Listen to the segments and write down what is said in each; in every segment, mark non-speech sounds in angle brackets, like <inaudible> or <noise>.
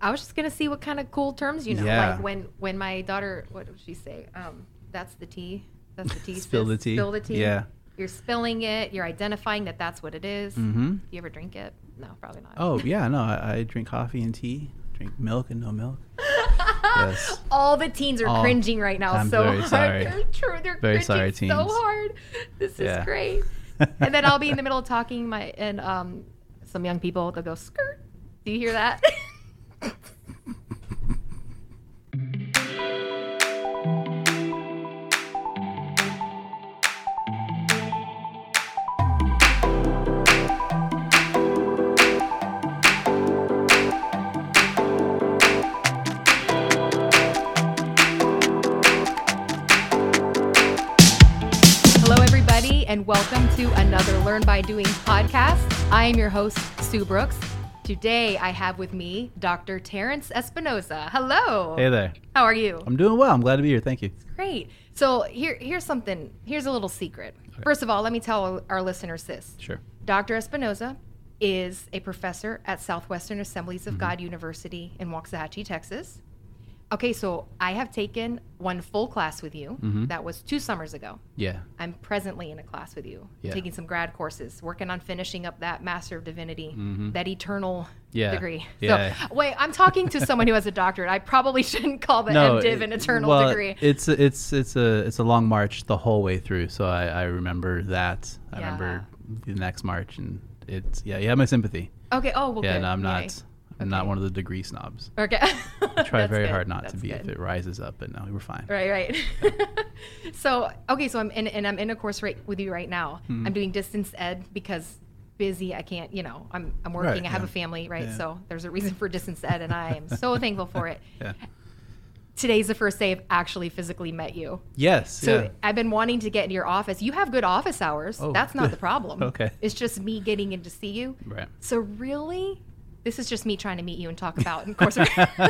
I was just gonna see what kind of cool terms you know. Yeah. Like when when my daughter, what did she say? Um, that's the tea. That's the tea. <laughs> Spill sis. the tea. Spill the tea. Yeah. You're spilling it. You're identifying that that's what it is. Mm-hmm. You ever drink it? No, probably not. Oh yeah, no, I, I drink coffee and tea, drink milk and no milk. yes. <laughs> All the teens are Oh, cringing right now I'm so very hard. sorry. They're true. They're Very cringing sorry, so teens. hard. This Yeah. is great. <laughs> and then I'll be in the middle of talking my and um some young people they'll go skirt. Do you hear that? Hello, everybody, and welcome to another Learn by Doing podcast. I am your host, Sue Brooks. Today, I have with me Dr. Terrence Espinosa. Hello. Hey there. How are you? I'm doing well. I'm glad to be here. Thank you. Great. So here, here's something. Here's a little secret. First of all, let me tell our listeners this. Sure. Dr. Espinosa is a professor at Southwestern Assemblies Mm-hmm. of God University in Waxahachie, Texas. Okay, so I have taken one full class with you. Mhm. That was two summers ago. Yeah. I'm presently in a class with you, Yeah. taking some grad courses, working on finishing up that Master of Divinity, Mhm. that eternal Yeah. degree. Yeah. So, wait, I'm talking to someone who has a doctorate. I probably <laughs> shouldn't call the MDiv an eternal well, degree. It's a- it's it's a it's a long march the whole way through. So I, I remember that. I Yeah. remember the next march, and it's yeah. You have my sympathy. Okay. Oh, well, yeah. good. No, I'm Yay. Not. I'm not one of the degree snobs. Okay. I <laughs> try very good. hard not That's to be good. if it rises up, but no, we were fine. Right, right. <laughs> so, okay, so I'm in, and I'm in a course right with you right now. Mhm. I'm doing distance ed because busy. I can't, you know, I'm I'm working. Right, I have yeah. a family, right? Yeah. So there's a reason for distance ed, and I am so <laughs> thankful for it. Yeah. Today's the first day I've actually physically met you. Yes. So yeah. I've been wanting to get into your office. You have good office hours. Oh, That's not good. the problem. Okay. It's just me getting in to see you. Right. So really, this is just me trying to meet you and talk <laughs> about. And of course, I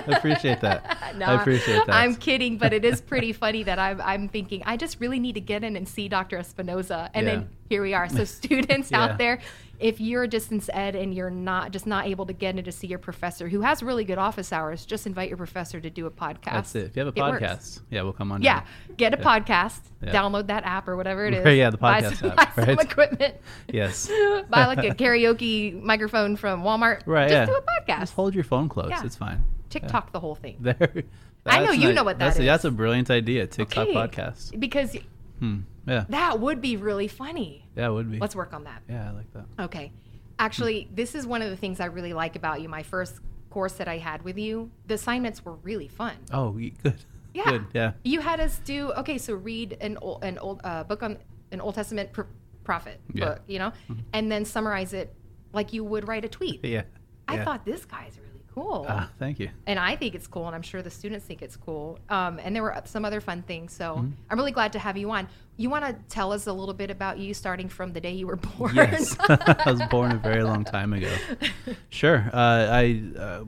appreciate that. <laughs> I appreciate that. I'm kidding, but it is pretty funny that I'm, I'm thinking I just really need to get in and see Dr. Espinoza, and Yeah. then here we are. So <laughs> students Yeah. out there, if you're a distance ed and you're not just not able to get in to see your professor who has really good office hours, just invite your professor to do a podcast. That's it. If you have a It works. podcast, yeah, we'll come on. Yeah, down. get a Yeah. podcast, Yeah. download that app or whatever it <laughs> is. Right, yeah, the buy podcast some, app, <laughs> buy some equipment. Yes. buy like a karaoke microphone from Walmart. Right. Just yeah. do a podcast. Just hold your phone close. It's fine. TikTok the whole thing. There. I know you know what that that's a, that's a brilliant idea. TikTok Okay. podcast. Because Hmm. Yeah. that would be really funny. Yeah, it would be. Let's work on that. Yeah, I like that. Okay. Actually, this is one of the things I really like about you. My first course that I had with you, the assignments were really fun. Oh, good. Yeah. Good. Yeah. You had us do okay. So read an old, an old uh, book on an Old Testament pr- prophet Yeah. book, you know, and then summarize it like you would write a tweet. <laughs> Yeah. I yeah. thought this guy's really cool. Ah, thank you. and I think it's cool, and I'm sure the students think it's cool. Um, and there were some other fun things, so Mm-hmm. I'm really glad to have you on. You want to tell us a little bit about you, starting from the day you were <laughs> born? Yes. <laughs> I was born a very long time ago. <laughs> Sure. Uh, I uh,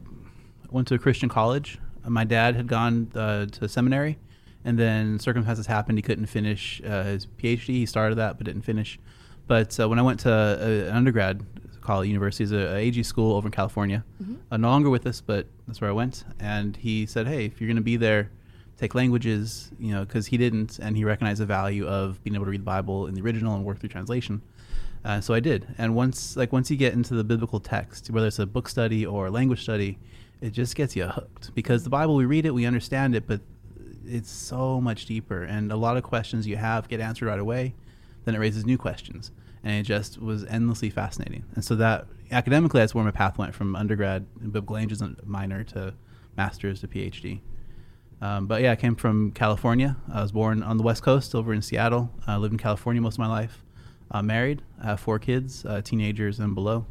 went to a Christian college. Uh, My dad had gone uh, to seminary, and then circumstances happened. He couldn't finish uh, his PhD. He started that, but didn't finish. But uh, when I went to uh, an undergrad college, university, is a, a AG school over in California. Uh, no longer with us, but that's where I went. And he said, "Hey, if you're going to be there, take languages, you know, because he didn't, and he recognized the value of being able to read the Bible in the original and work through translation." Uh, so I did, and once like once you get into the biblical text, whether it's a book study or a language study, it just gets you hooked because the Bible we read it, we understand it, but it's so much deeper, and a lot of questions you have get answered right away. Then it raises new questions, and it just was endlessly fascinating. And so that academically, that's where my path went from undergrad biblical languages and minor to master's to PhD. Um, but yeah, I came from California. I was born on the West Coast over in Seattle. I lived in California most of my life. Uh, married, I have four kids, uh, teenagers and below,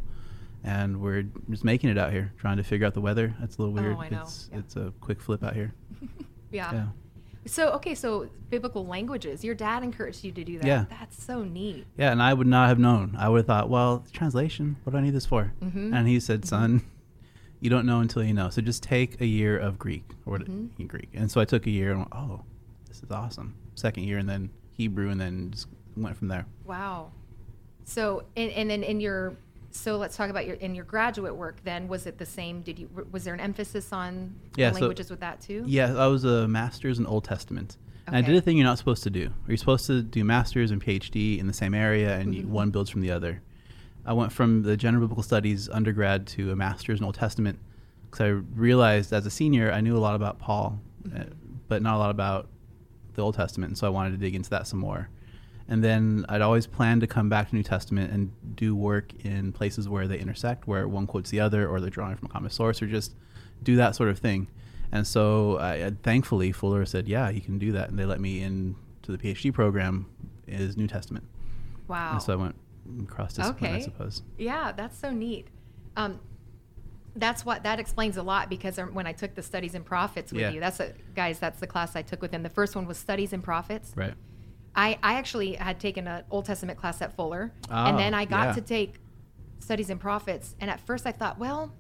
and we're just making it out here, trying to figure out the weather. It's a little weird. Oh, I know. It's Yeah. it's a quick flip out here. <laughs> yeah. Yeah. So okay, so biblical languages. Your dad encouraged you to do that. Yeah. That's so neat. Yeah, and I would not have known. I would have thought, well, translation. What do I need this for? Mhm. And he said, son, you don't know until you know. So just take a year of Greek or Mhm. Greek. And so I took a year and went, oh, this is awesome. Second year, and then Hebrew, and then just went from there. Wow. So and and then in your so let's talk about your in your graduate work. Then was it the same? Did you was there an emphasis on Yeah, so- languages with that too? Yeah, I was a master's in Old Testament. And I did a thing you're not supposed to do. You're supposed to do master's and PhD in the same area, and Mhm. one builds from the other. I went from the general biblical studies undergrad to a master's in Old Testament because I realized as a senior I knew a lot about Paul, uh, but not a lot about the Old Testament, and so I wanted to dig into that some more. And then I'd always plan to come back to New Testament and do work in places where they intersect, where one quotes the other, or they're drawing from a common source, or just do that sort of thing. And so, I, I- thankfully, Fuller said, "Yeah, you can do that," and they let me in to the PhD program is New Testament. Wow. And so I went cross discipline, I Okay. suppose. Yeah, that's so neat. Um, that's what that explains a lot because um, when I took the studies in prophets with Yeah. you, that's a guys. That's the class I took with them. The first one was studies in prophets. Right. I, I actually had taken an Old Testament class at Fuller, Oh, and then I got yeah. to take studies in prophets. And at first, I thought, well,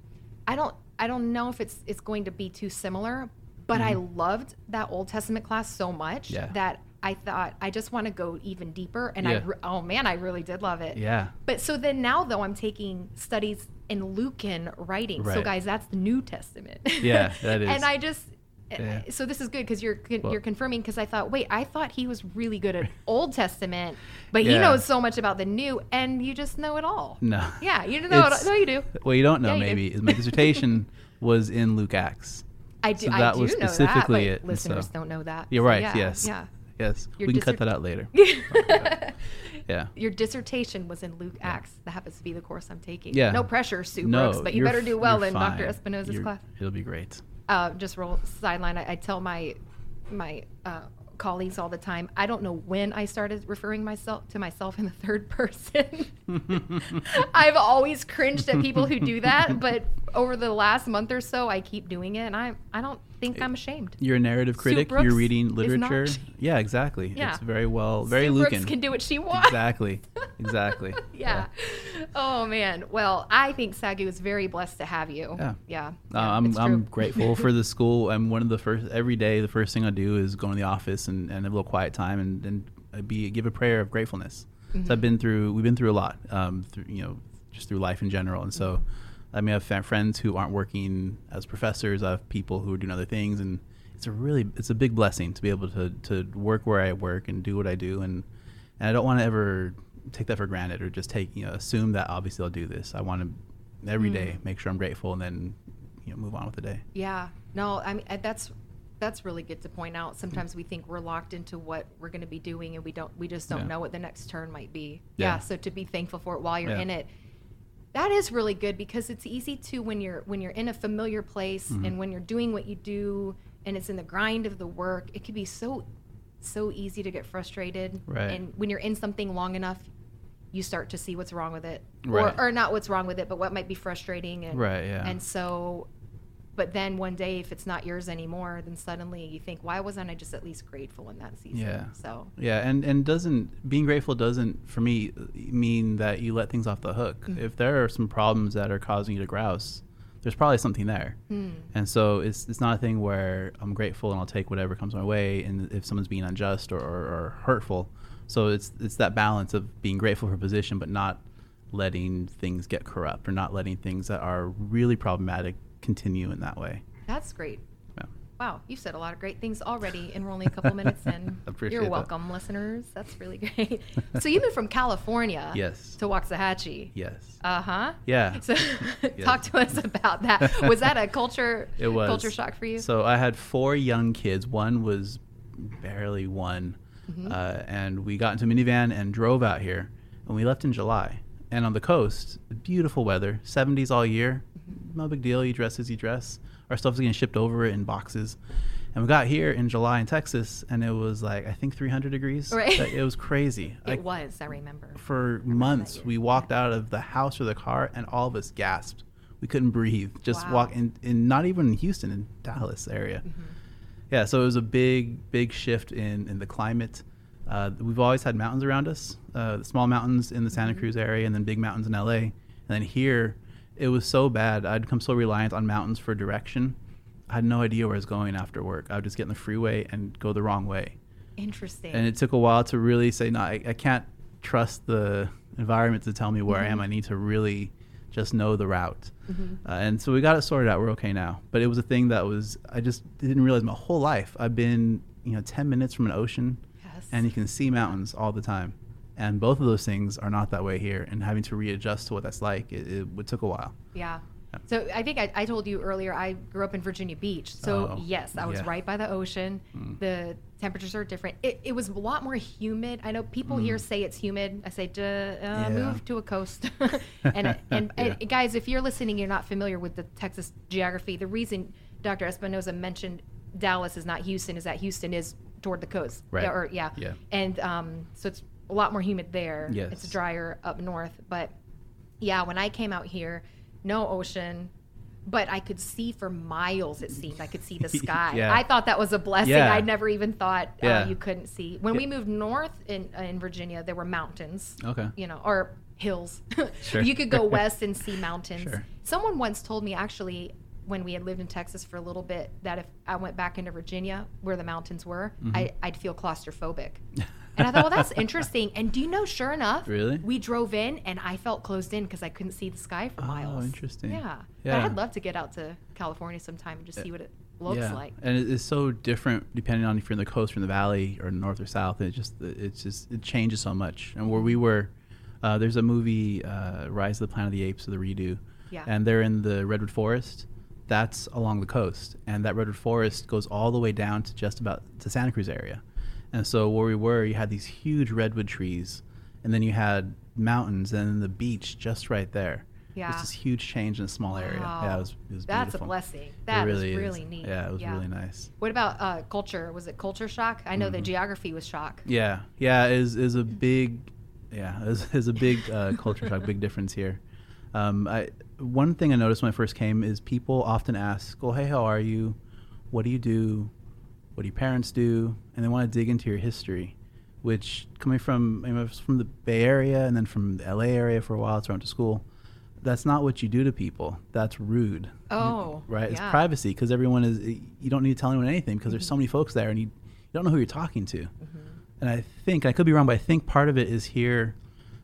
I don't I don't know if it's it's going to be too similar, but I loved that Old Testament class so much Mm-hmm. Yeah. that I thought I just want to go even deeper. And I re- oh man, I really did love it. Yeah. But so then now though I'm taking studies in Lucan writing. So guys, that's the New Testament. Yeah, <laughs> that is. and I just Yeah. so this is good because you're Well- you're confirming because I thought wait I thought he was really good at <laughs> Old Testament, but he knows so much about the New, and you just know it all. No. Yeah, you know it. It's- No, you do. Well, you don't know Yeah, you do. maybe is my dissertation <laughs> was in Luke Acts. I do. So I that do was know that, specifically it, listeners so- don't know that. You're So right. yeah, yes. Yeah. Yes. Your we can cut that out later. <laughs> Yeah. Your dissertation was in Luke Acts. That happens to be the course I'm taking. Yeah. No pressure, Sue No, Brooks, but you better do well in Dr. fine. Espinoza's You're- class. It'll be great. Uh, just roll sideline. I, I tell my my uh, colleagues all the time. I don't know when I started referring myself to myself in the third <laughs> person. <laughs> I've always cringed at people who do that, but over the last month or so, I keep doing it, and I I don't think I'm ashamed. You're a narrative critic. You're reading literature. <laughs> Yeah, exactly. Yeah. It's very well, very Sue Lucan. Brooks can do what she <laughs> wants. exactly. <laughs> Exactly. Yeah. Oh man. Well, I think Sagu is very blessed to have you. Yeah. Yeah. Uh, yeah, I'm I'm grateful for the school. I'm one of the first every day. The first thing I do is go in the office and, and have a little quiet time and and be give a prayer of gratefulness. Mm-hmm. So I've been through we've been through a lot. Um, through you know just through life in general, and so Mm-hmm. I may have friends who aren't working as professors. I have people who are doing other things, and it's a really it's a big blessing to be able to to work where I work and do what I do, and and I don't want to ever take that for granted or just take you know assume that obviously I'll do this. I want to every Mm. day make sure I'm grateful and then you know move on with the day. Yeah. No, I mean that's that's really good to point out. Sometimes we think we're locked into what we're going to be doing, and we don't. We just don't Yeah. know what the next turn might be. Yeah. Yeah. So to be thankful for it while you're Yeah. in it, that is really good because it's easy to when you're when you're in a familiar place Mm-hmm. and when you're doing what you do and it's in the grind of the work. It can be so so easy to get frustrated. Right. And when you're in something long enough. You start to see what's wrong with it, Right. or, or not what's wrong with it, but what might be frustrating. And, Right, yeah. And so but then one day if it's not yours anymore then suddenly you think why wasn't i just at least grateful in that season Yeah. so Yeah, and and doesn't being grateful doesn't for me mean that you let things off the hook. Mm-hmm. If there are some problems that are causing you to grouse, there's probably something there. Hmm. And so it's it's not a thing where I'm grateful and I'll take whatever comes my way, and if someone's being unjust or, or, or hurtful, so it's it's that balance of being grateful for a position, but not letting things get corrupt or not letting things that are really problematic continue in that way. that's great Yeah. wow you've said a lot of great things already and we're only a couple minutes in <laughs> Appreciate you're that. welcome listeners that's really great so you moved from california <laughs> Yes. to waxahachie Yes. uh-huh Yeah. <laughs> so talk to us about that was that a culture It was culture shock for you So I had four young kids. One was barely one, Mm-hmm. uh, and we got into a minivan and drove out here. And we left in July. And on the coast, beautiful weather, 70s all year. Mm-hmm. No big deal. You dress as you dress. Our stuff stuff's getting shipped over in boxes. And we got here in July in Texas, and it was like I think 300 degrees. Right. It was crazy. <laughs> it Like, was i remember for months we walked out of the house or the car and all of us gasped we couldn't breathe just Wow. walk in, in not even in houston in dallas area Mm-hmm. yeah so it was a big big shift in in the climate uh, we've always had mountains around us uh, small mountains in the santa Mhm. cruz area and then big mountains in la and then here it was so bad i'd become so reliant on mountains for direction i had no idea where i was going after work i would just get in the freeway and go the wrong way interesting and it took a while to really say no I, I can't trust the environment to tell me where i am Mhm. i need to really just know the route. Mm-hmm. Uh, and so we got it sorted out. We're okay now. But it was a thing that was I just didn't realize my whole life. I've been you know 10 minutes from an ocean, Yes. and you can see mountains all the time. And both of those things are not that way here. And having to readjust to what that's like, it, it, it took a while. Yeah. So I think I, I told you earlier I grew up in Virginia Beach. So Oh, yes, I was yeah. right by the ocean. Mm. The temperatures are different. It, it was a lot more humid. I know people here say it's humid. I say, Duh, uh, Mm. Yeah. move to a coast. <laughs> and <laughs> and, Yeah. and guys, if you're listening, you're not familiar with the Texas geography. The reason Dr. Espinoza mentioned Dallas is not Houston is that Houston is toward the coast. Right. Or yeah. Yeah. And um, so it's a lot more humid there. Yes. It's drier up north, but yeah, when I came out here, no ocean, but I could see for miles. It seemed I could see the <laughs> sky. Yeah. I thought that was a blessing. Yeah. I never even thought Yeah. uh, you couldn't see. When we moved north in uh, in Virginia, there were mountains. Okay. You know, or hills. <laughs> Sure. you could go <laughs> west and see mountains. Sure. Someone once told me actually when we had lived in Texas for a little bit that if I went back into Virginia where the mountains were, Mm-hmm. I, I'd feel claustrophobic. And I thought, well, that's interesting. And do you know, sure enough, Really? we drove in and I felt closed in because I couldn't see the sky for Oh, miles. Oh, interesting. Yeah. But Yeah. I'd love to get out to California sometime and just see what it looks yeah. like. And it's so different depending on if you're in the coast or in the valley or north or south. It just it's just it changes so much. And where we were, uh, there's a movie, uh, Rise of the Planet of the Apes, or the redo, Yeah. and they're in the redwood forest. That's along the coast, and that redwood forest goes all the way down to just about to Santa Cruz area. And so where we were, you had these huge redwood trees, and then you had mountains, and then the beach just right there. Yeah. It's this huge change in a small area. Yeah, it was, it was That's beautiful. a blessing. That was really is. neat. Yeah, it was really nice. What about uh, culture? Was it culture shock? I know Mm-hmm. the geography was shock. Yeah, yeah, is is a big, yeah, is <laughs> is a big uh, culture shock, big difference here. Um, I one thing I noticed when I first came is people often ask, "Well, hey, how are you? What do you do? What do your parents do?" And they want to dig into your history, which coming from I was from the Bay Area and then from the LA area for a while, so I went to school. That's not what you do to people. That's rude. Oh, right? It's privacy because everyone is. You don't need to tell anyone anything because there's so mm-hmm. many folks there, and you, you don't know who you're talking to. Mm-hmm. And I think I could be wrong, but I think part of it is here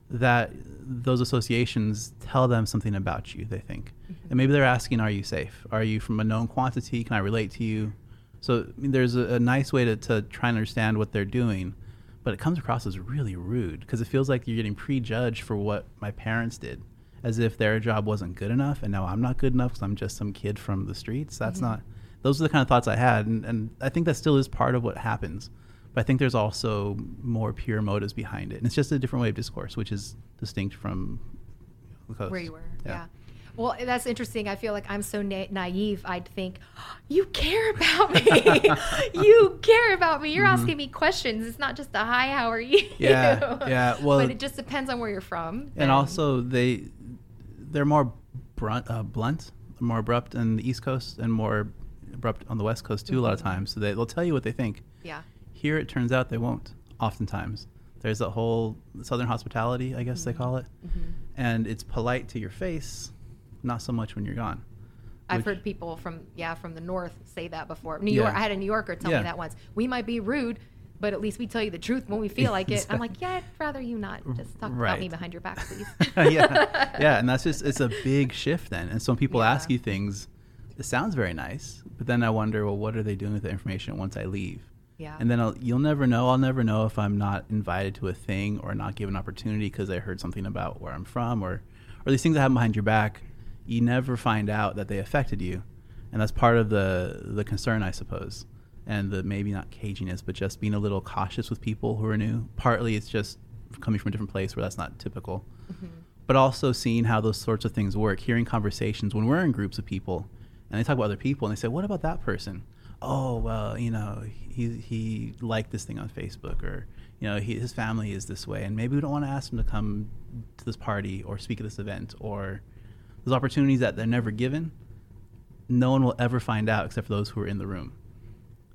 that those associations tell them something about you. They think, mm-hmm. and maybe they're asking, "Are you safe? Are you from a known quantity? Can I relate to you?" So I mean, there's a, a nice way to, to try and understand what they're doing, but it comes across as really rude because it feels like you're getting prejudged for what my parents did, as if their job wasn't good enough, and now I'm not good enough because I'm just some kid from the streets. That's mm-hmm. not. Those are the kind of thoughts I had, and, and I think that still is part of what happens. But I think there's also more pure motives behind it, and it's just a different way of discourse, which is distinct from the coast. Where you were, yeah. Well, that's interesting. I feel like I'm so na- naive. I'd think, <gasps> you care about me. <laughs> you care about me. You're asking me questions. It's not just a hi, how are you? Mm-hmm. Yeah, <laughs> yeah, well- but it just depends on where you're from. and also they they're more brunt, uh, blunt, more abrupt on the East Coast, and more abrupt on the West Coast too. A lot of times, so they, they'll tell you what they think. yeah, Here, it turns out they won't. Oftentimes, there's a whole Southern hospitality, I guess they call it, and it's polite to your face, not so much when you're gone. I've Which- heard people from yeah from the north say that before. New Yeah. York, I had a New Yorker tell Yeah. me that once. We might be rude, but at least we tell you the truth when we feel like it. I'm like, <laughs> yeah, I'd rather you not just talk about me behind your back, please. <laughs> yeah, yeah, <laughs> and that's just it's a big shift then. And so when people Yeah. ask you things, it sounds very nice, but then I wonder, well, what are they doing with the information once I leave? Yeah. And then I'll, you'll never know. I'll never know if I'm not invited to a thing or not given opportunity because I heard something about where I'm from or, or these things that happen behind your back. You never find out that they affected you, and that's part of the the concern, I suppose, and the maybe not caginess, but just being a little cautious with people who are new. Partly it's just coming from a different place where that's not typical, mm-hmm. but also seeing how those sorts of things work. Hearing conversations when we're in groups of people, and they talk about other people, and they say, "What about that person?" oh well you know he he liked this thing on facebook or you know he, his family is this way and maybe we don't want to ask him to come to this party or speak at this event or those opportunities that they're never given no one will ever find out except for those who are in the room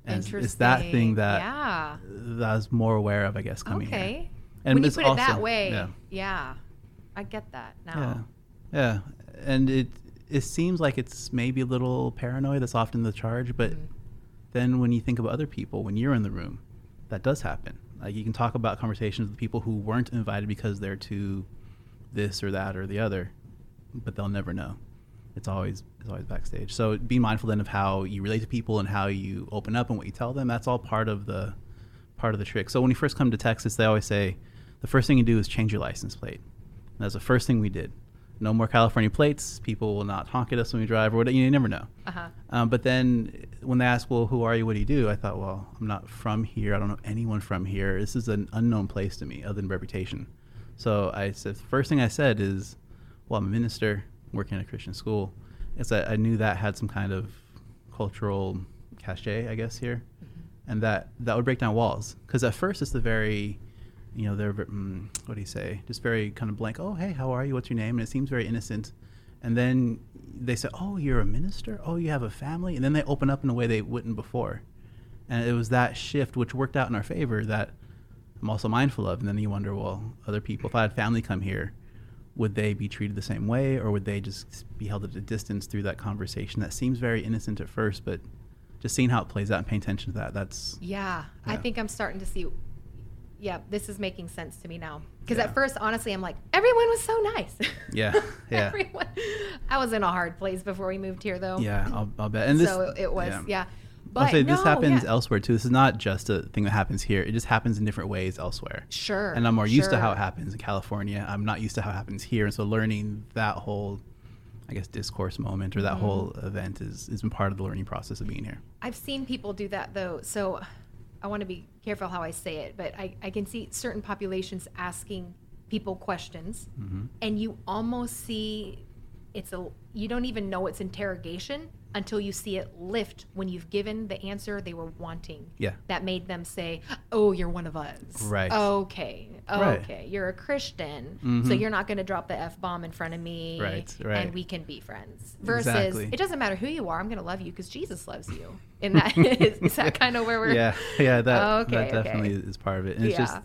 and it's that thing that yeah. that I was more aware of i guess coming here Okay. And when you put it that way, yeah. yeah. I get that now. Yeah, yeah, and it it seems like it's maybe a little paranoid. That's often the charge, but Mm-hmm. then when you think of other people, when you're in the room, that does happen. Like you can talk about conversations with people who weren't invited because they're too this or that or the other, but they'll never know. It's always it's always backstage. So be mindful then of how you relate to people and how you open up and what you tell them. That's all part of the part of the trick. So when you first come to Texas, they always say the first thing you do is change your license plate. And that's the first thing we did. No more California plates. People will not honk at us when we drive, or whatever. You never know. Uh-huh. Um, but then when they ask, "Well, who are you? What do you do?" I thought, "Well, I'm not from here. I don't know anyone from here. This is an unknown place to me, other than reputation." So I said, the first thing I said is, "Well, I'm a minister working at a Christian school." It's that I knew that had some kind of cultural cachet, I guess here, and that that would break down walls. Because at first, it's the very you know, they're mm, what do you say? Just very kind of blank. Oh, hey, how are you? What's your name? And it seems very innocent. And then they say, "Oh, you're a minister. Oh, you have a family." And then they open up in a way they wouldn't before. And it was that shift which worked out in our favor that I'm also mindful of. And then you wonder, well, other people, if I had family come here, would they be treated the same way, or would they just be held at a distance through that conversation that seems very innocent at first, but just seeing how it plays out and paying attention to that, that's Yeah, I think I'm starting to see. Yeah, this is making sense to me now. Because Yeah. at first, honestly, I'm like, everyone was so nice. <laughs> Yeah, <laughs> yeah. everyone. I was in a hard place before we moved here, though. yeah, I'll, I'll bet. And this, so it, was, yeah. I'll But I'll say this happens yeah. elsewhere too. This is not just a thing that happens here. It just happens in different ways elsewhere. Sure. And I'm more used to how it happens in California. I'm not used to how it happens here. And so learning that whole, I guess, discourse moment or that Mm-hmm. whole event is has been part of the learning process of being here. I've seen people do that though. So I want to be careful how I say it, but I, I can see certain populations asking people questions, Mm-hmm. and you almost see it's a you don't even know it's interrogation until you see it lift when you've given the answer they were wanting. Yeah. That made them say, "Oh, you're one of us." Right. Okay. Right. Okay. You're a Christian, so Mhm. you're not going to drop the f bomb in front of me, Right, right. And we can be friends. Versus, Exactly. it doesn't matter who you are. I'm going to love you because Jesus loves you. And that is, <laughs> is that <laughs> kind of where we're? Yeah, yeah, that Okay, that okay. definitely is part of it. And it's Yeah. just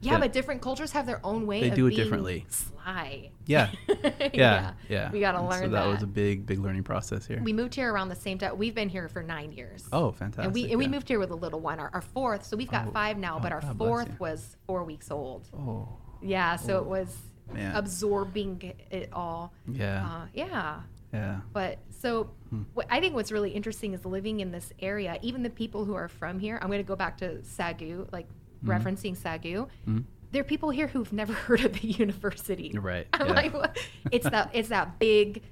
Yeah, Yeah. but different cultures have their own way. They of do it being differently. Sly. yeah, <laughs> yeah, yeah. We got to learn so that. that was a big, big learning process here. we moved here around the same time. We've been here for nine years. oh, fantastic! And we and we moved here with a little one, our, our fourth. So we've got Oh, five now, but oh, our God fourth was four weeks old. Oh, Yeah, so Oh, it was man. absorbing it all. yeah, Uh, yeah. yeah. But so Hmm. what I think what's really interesting is living in this area, even the people who are from here. I'm going to go back to Sagu, like Mm-hmm. referencing Sagu. Mhm. There are people here who've never <laughs> heard of the university. Right, <laughs> I'm yeah. like, it's that <laughs> it's that big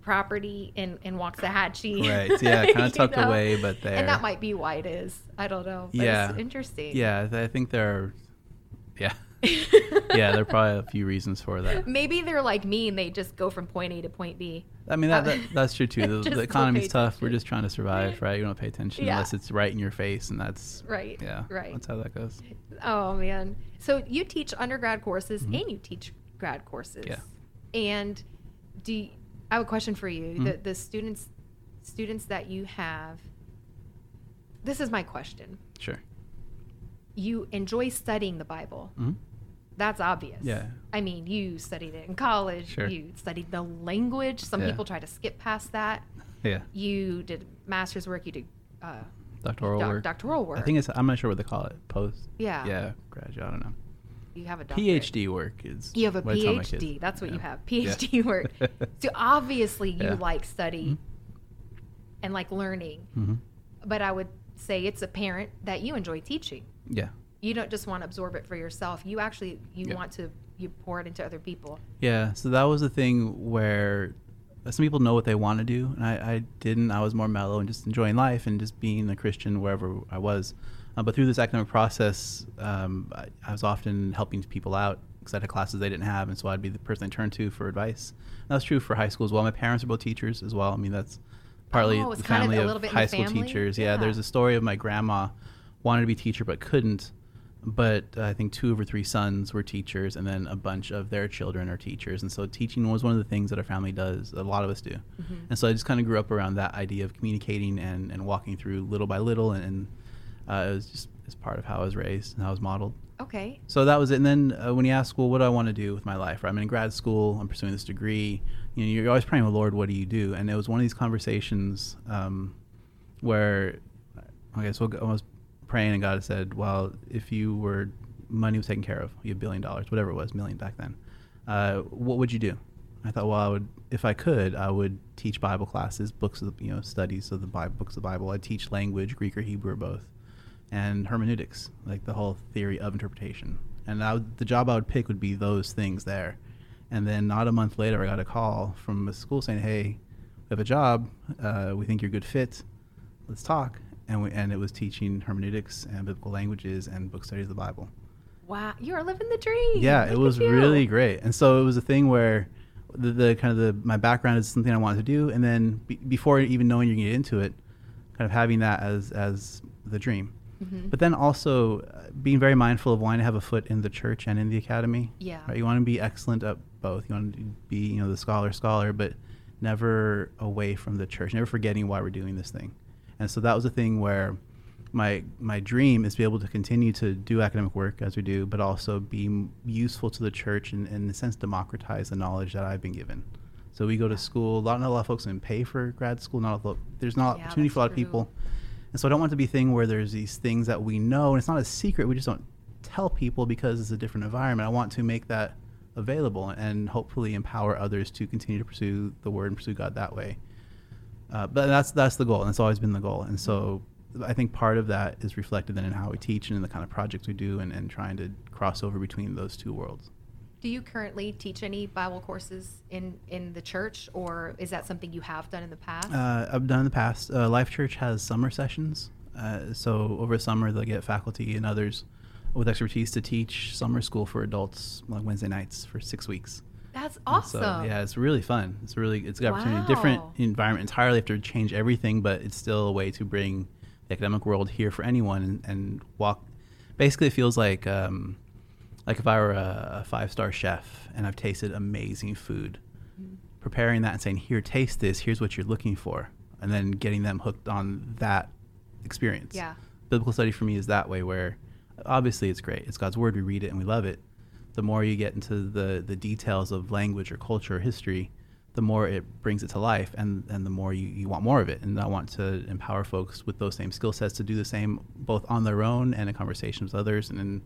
property in in Waxahachie. Right, yeah, kinda tucked know? away, but there. And that might be why it is. I don't know. Yeah. It's interesting. Yeah, I think there are. Yeah, <laughs> yeah, there are probably a few reasons for that. Maybe they're like me and they just go from point A to point B. I mean, that, that <laughs> that's true too. The, the economy's tough. We're just trying to survive, right? You don't pay attention Yeah. unless it's right in your face, and that's Right. yeah, Right. That's how that goes. Oh man. So you teach undergrad courses Mhm. and you teach grad courses. Yeah. And do you, I have a question for you. Mhm. The the students students that you have This is my question. Sure. You enjoy studying the Bible. hmm That's obvious. Yeah. I mean, you studied it in college. Sure. You studied the language. Some Yeah. people try to skip past that. Yeah. You did master's work. You did uh, Doctoral doc- work. doctoral work. I think it's. I'm not sure what they call it. Post. Yeah. Yeah. Graduate. I don't know. you have a doctorate. PhD work is. You have a what I tell my kids. PhD. That's what you Yeah. have. Yeah. PhD <laughs> work. <laughs> So obviously you Yeah. like study Mhm. and like learning, Mhm. but I would say it's apparent that you enjoy teaching. Yeah. You don't just want to absorb it for yourself. You actually you want to you pour it into other people. Yeah, so that was the thing where some people know what they want to do, and I, I didn't. I was more mellow and just enjoying life and just being a Christian wherever I was. Uh, but through this academic process, um, I, I was often helping people out because I had classes they didn't have, and so I'd be the person they turned to for advice. And that's true for high school as well. My parents are both teachers as well. I mean, that's partly Oh, the kind of family of bit high school family? teachers. Yeah. Yeah. there's a story of my grandma wanted to be a teacher but couldn't but I think two of her three sons were teachers, and then a bunch of their children are teachers. And so teaching was one of the things that our family does. A lot of us do. Mm-hmm. And so I just kind of grew up around that idea of communicating and, and walking through little by little, and, and uh, it was just it's part of how I was raised and how I was modeled. Okay. So that was it. And then uh, when you ask, well, what do I want to do with my life? Right? I'm in grad school. I'm pursuing this degree. You know, you're always praying, well, Lord, what do you do? And it was one of these conversations um, where, okay, so I was praying, and God said, well, if you were money was taken care of, you have a billion dollars, whatever it was, million back then. Uh, what would you do? I thought, well, I would, if I could, I would teach Bible classes, books of the, you know, studies of the Bible, books of the Bible. I'd teach language, Greek or Hebrew or both, and hermeneutics, like the whole theory of interpretation. And I would, the job I would pick would be those things there. And then not a month later, I got a call from a school saying, "Hey, we have a job. Uh, we think you're a good fit. Let's talk." And we, and it was teaching hermeneutics and biblical languages and book studies of the Bible. Wow, you are living the dream. Yeah, it was really great. And so it was a thing where the, the kind of the my background is something I wanted to do, and then be, before even knowing you're going to get into it, kind of having that as as the dream. Mhm. But then also uh, being very mindful of wanting to have a foot in the church and in the academy. Yeah. Right? You want to be excellent at both. You want to be, you know, the scholar scholar, but never away from the church, never forgetting why we're doing this thing. And so that was a thing where my my dream is to be able to continue to do academic work as we do, but also be useful to the church and, in a sense, democratize the knowledge that I've been given. So we go to school. A lot, not a lot of folks can pay for grad school. Not a lot, there's not Yeah, opportunity for a lot of people. And so I don't want it to be a thing where there's these things that we know and it's not a secret. We just don't tell people because it's a different environment. I want to make that available and hopefully empower others to continue to pursue the word and pursue God that way. Uh, but that's that's the goal, and it's always been the goal. And so I think part of that is reflected then in how we teach and in the kind of projects we do, and, and trying to cross over between those two worlds. Do you currently teach any Bible courses in in the church, or is that something you have done in the past? Uh, I've done in the past. Uh, Life Church has summer sessions. Uh, so over summer, they'll get faculty and others with expertise to teach summer school for adults, on Wednesday nights for six weeks. That's awesome. So, yeah, it's really fun. It's really it's a good opportunity. Different environment entirely. Have to change everything, but it's still a way to bring the academic world here for anyone and, and walk. Basically, it feels like um, like if I were a, a five star chef and I've tasted amazing food, Mm-hmm. preparing that and saying, "Here, taste this. Here's what you're looking for," and then getting them hooked on that experience. Yeah. Biblical study for me is that way, where obviously it's great. It's God's word. We read it and we love it. The more you get into the the details of language or culture or history, the more it brings it to life, and and the more you, you want more of it. And I want to empower folks with those same skill sets to do the same, both on their own and in conversation with others, and then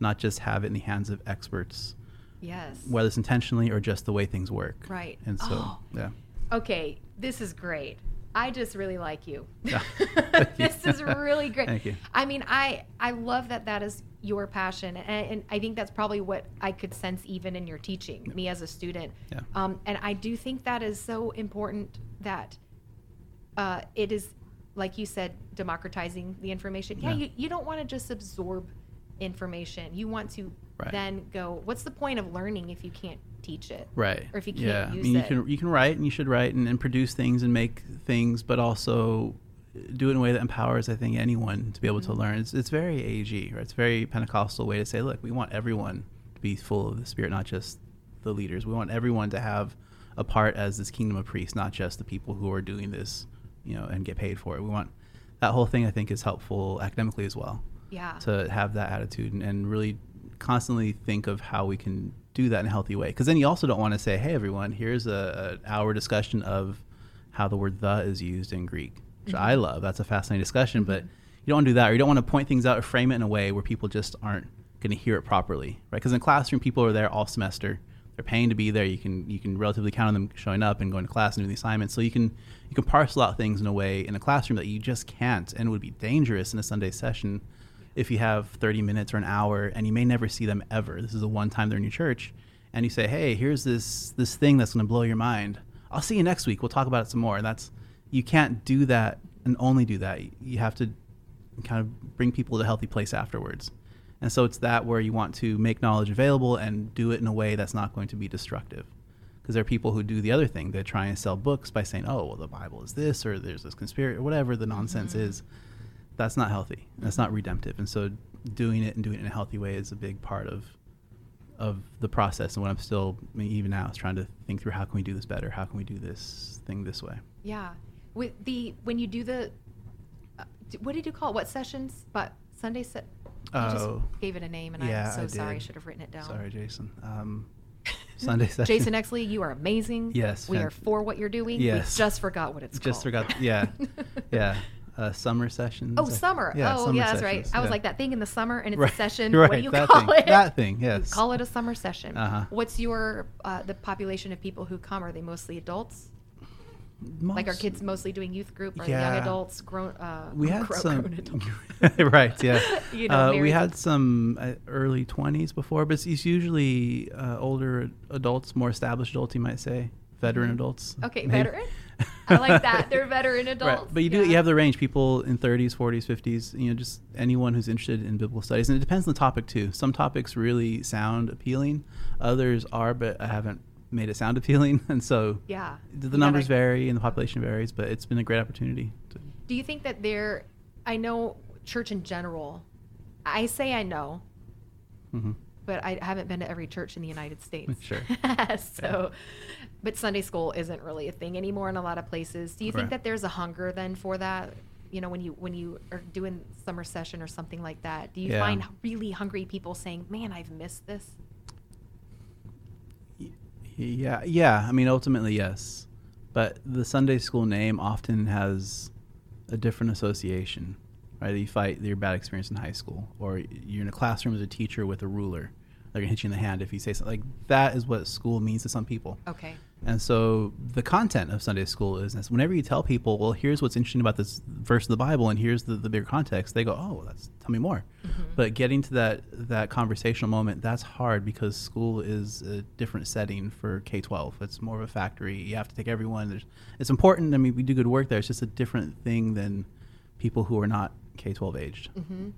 not just have it in the hands of experts, yes. whether it's intentionally or just the way things work. Right. And so, Oh. yeah. Okay, this is great. I just really like you. <laughs> <laughs> This is really great. Thank you. I mean, I I love that that is your passion, and, and I think that's probably what I could sense even in your teaching, me as a student. Yeah. Um, and I do think that is so important that uh, it is, like you said, democratizing the information. Yeah, Yeah. You, you don't want to just absorb information. You want to Right. then go, what's the point of learning if you can't teach it? Right. Or if you can't yeah. use I mean, it. you can you can write and you should write and, and produce things and make things, but also do it in a way that empowers, I think, anyone to be able Mm-hmm. to learn. It's it's very AG, right? It's a very Pentecostal way to say, look, we want everyone to be full of the Spirit, not just the leaders. We want everyone to have a part as this kingdom of priests, not just the people who are doing this, you know, and get paid for it. We want that whole thing. I think is helpful academically as well Yeah. to have that attitude and, and really constantly think of how we can do that in a healthy way. Because then you also don't want to say, "Hey, everyone, here's a, an hour discussion of how the word "the" is used in Greek," which I mm-hmm. love. That's a fascinating discussion, but mm-hmm. you don't want to do that, or you don't want to point things out or frame it in a way where people just aren't going to hear it properly, right? Because in classroom, people are there all semester. They're paying to be there. You can you can relatively count on them showing up and going to class and doing the assignments. So you can you can parcel out things in a way in a classroom that you just can't, and would be dangerous in a Sunday session if you have 30 minutes or an hour and you may never see them ever. This is the one time they're in your church and you say hey here's this this thing that's going to blow your mind. I'll see you next week. We'll talk about it some more. And that's you can't do that and only do that. You have to kind of bring people to a healthy place afterwards. And so it's that where you want to make knowledge available and do it in a way that's not going to be destructive. Because there are people who do the other thing. They try and sell books by saying oh well the bible is this or there's this conspiracy or whatever the nonsense mm-hmm. is that's not healthy. That's not redemptive. And so doing it and doing it in a healthy way is a big part of of the process. And what I'm still I mean, even now is trying to think through how can we do this better? How can we do this thing this way? Yeah. With the when you do the uh, what did you call it? What sessions? But Sunday set. You just Oh. gave it a name, and Yeah, I'm so I sorry. I should have written it down. Sorry, Jason. Um, <laughs> Sunday session. Jason Exley, you are amazing. Yes, We fan- are for what you're doing. Yes. We just forgot what it's Just called. Just forgot. Yeah, <laughs> yeah. Uh, summer sessions. Oh, summer. Yeah, oh, summer yeah, that's right. sessions, I was yeah. like that thing in the summer, and it's Right, a session. <laughs> Right, what do you that <laughs> call thing. it? That thing, yes. Call it a summer session. Uh-huh. What's your uh, the population of people who come? Are they mostly adults? Like are Most- kids mostly doing youth group or Yeah. young adults? Grown? Uh, We had grown, some, grown adults. <laughs> right? Yeah, You know, uh, we had some uh, early twenties before, but it's it's usually uh, older adults, more established adults, you might say, veteran Mhm. adults. Okay, maybe. veteran. <laughs> I like that. They're veteran adults. Right. But you do Yeah. you have the range people in 30s, 40s, 50s, you know, just anyone who's interested in biblical studies. And it depends on the topic too. Some topics really sound appealing, others are, but I haven't made it sound <laughs> appealing. And so Yeah. the, the numbers vary and the population varies, but it's been a great opportunity. To, Do you think that there? I know church in general. I say I know, Mhm. but I haven't been to every church in the United States. Sure. <laughs> so, but Sunday school isn't really a thing anymore in a lot of places. Do you think that there's a hunger then for that? You know, when you when you are doing summer session or something like that, do you Yeah. find really hungry people saying, "Man, I've missed this"? Yeah, yeah. I mean, ultimately, yes. But the Sunday school name often has a different association, right? You fight your bad experience in high school, or you're in a classroom as a teacher with a ruler. They're gonna hit you in the hand if you say something. Like that is what school means to some people. Okay. And so the content of Sunday school is this. Whenever you tell people, well, here's what's interesting about this verse of the Bible, and here's the, the bigger context, they go, oh, that's tell me more. Mm-hmm. But getting to that that conversational moment, that's hard because school is a different setting for K twelve. It's more of a factory. You have to take everyone. There's, it's important. I mean, we do good work there. It's just a different thing than people who are not K twelve aged. hmm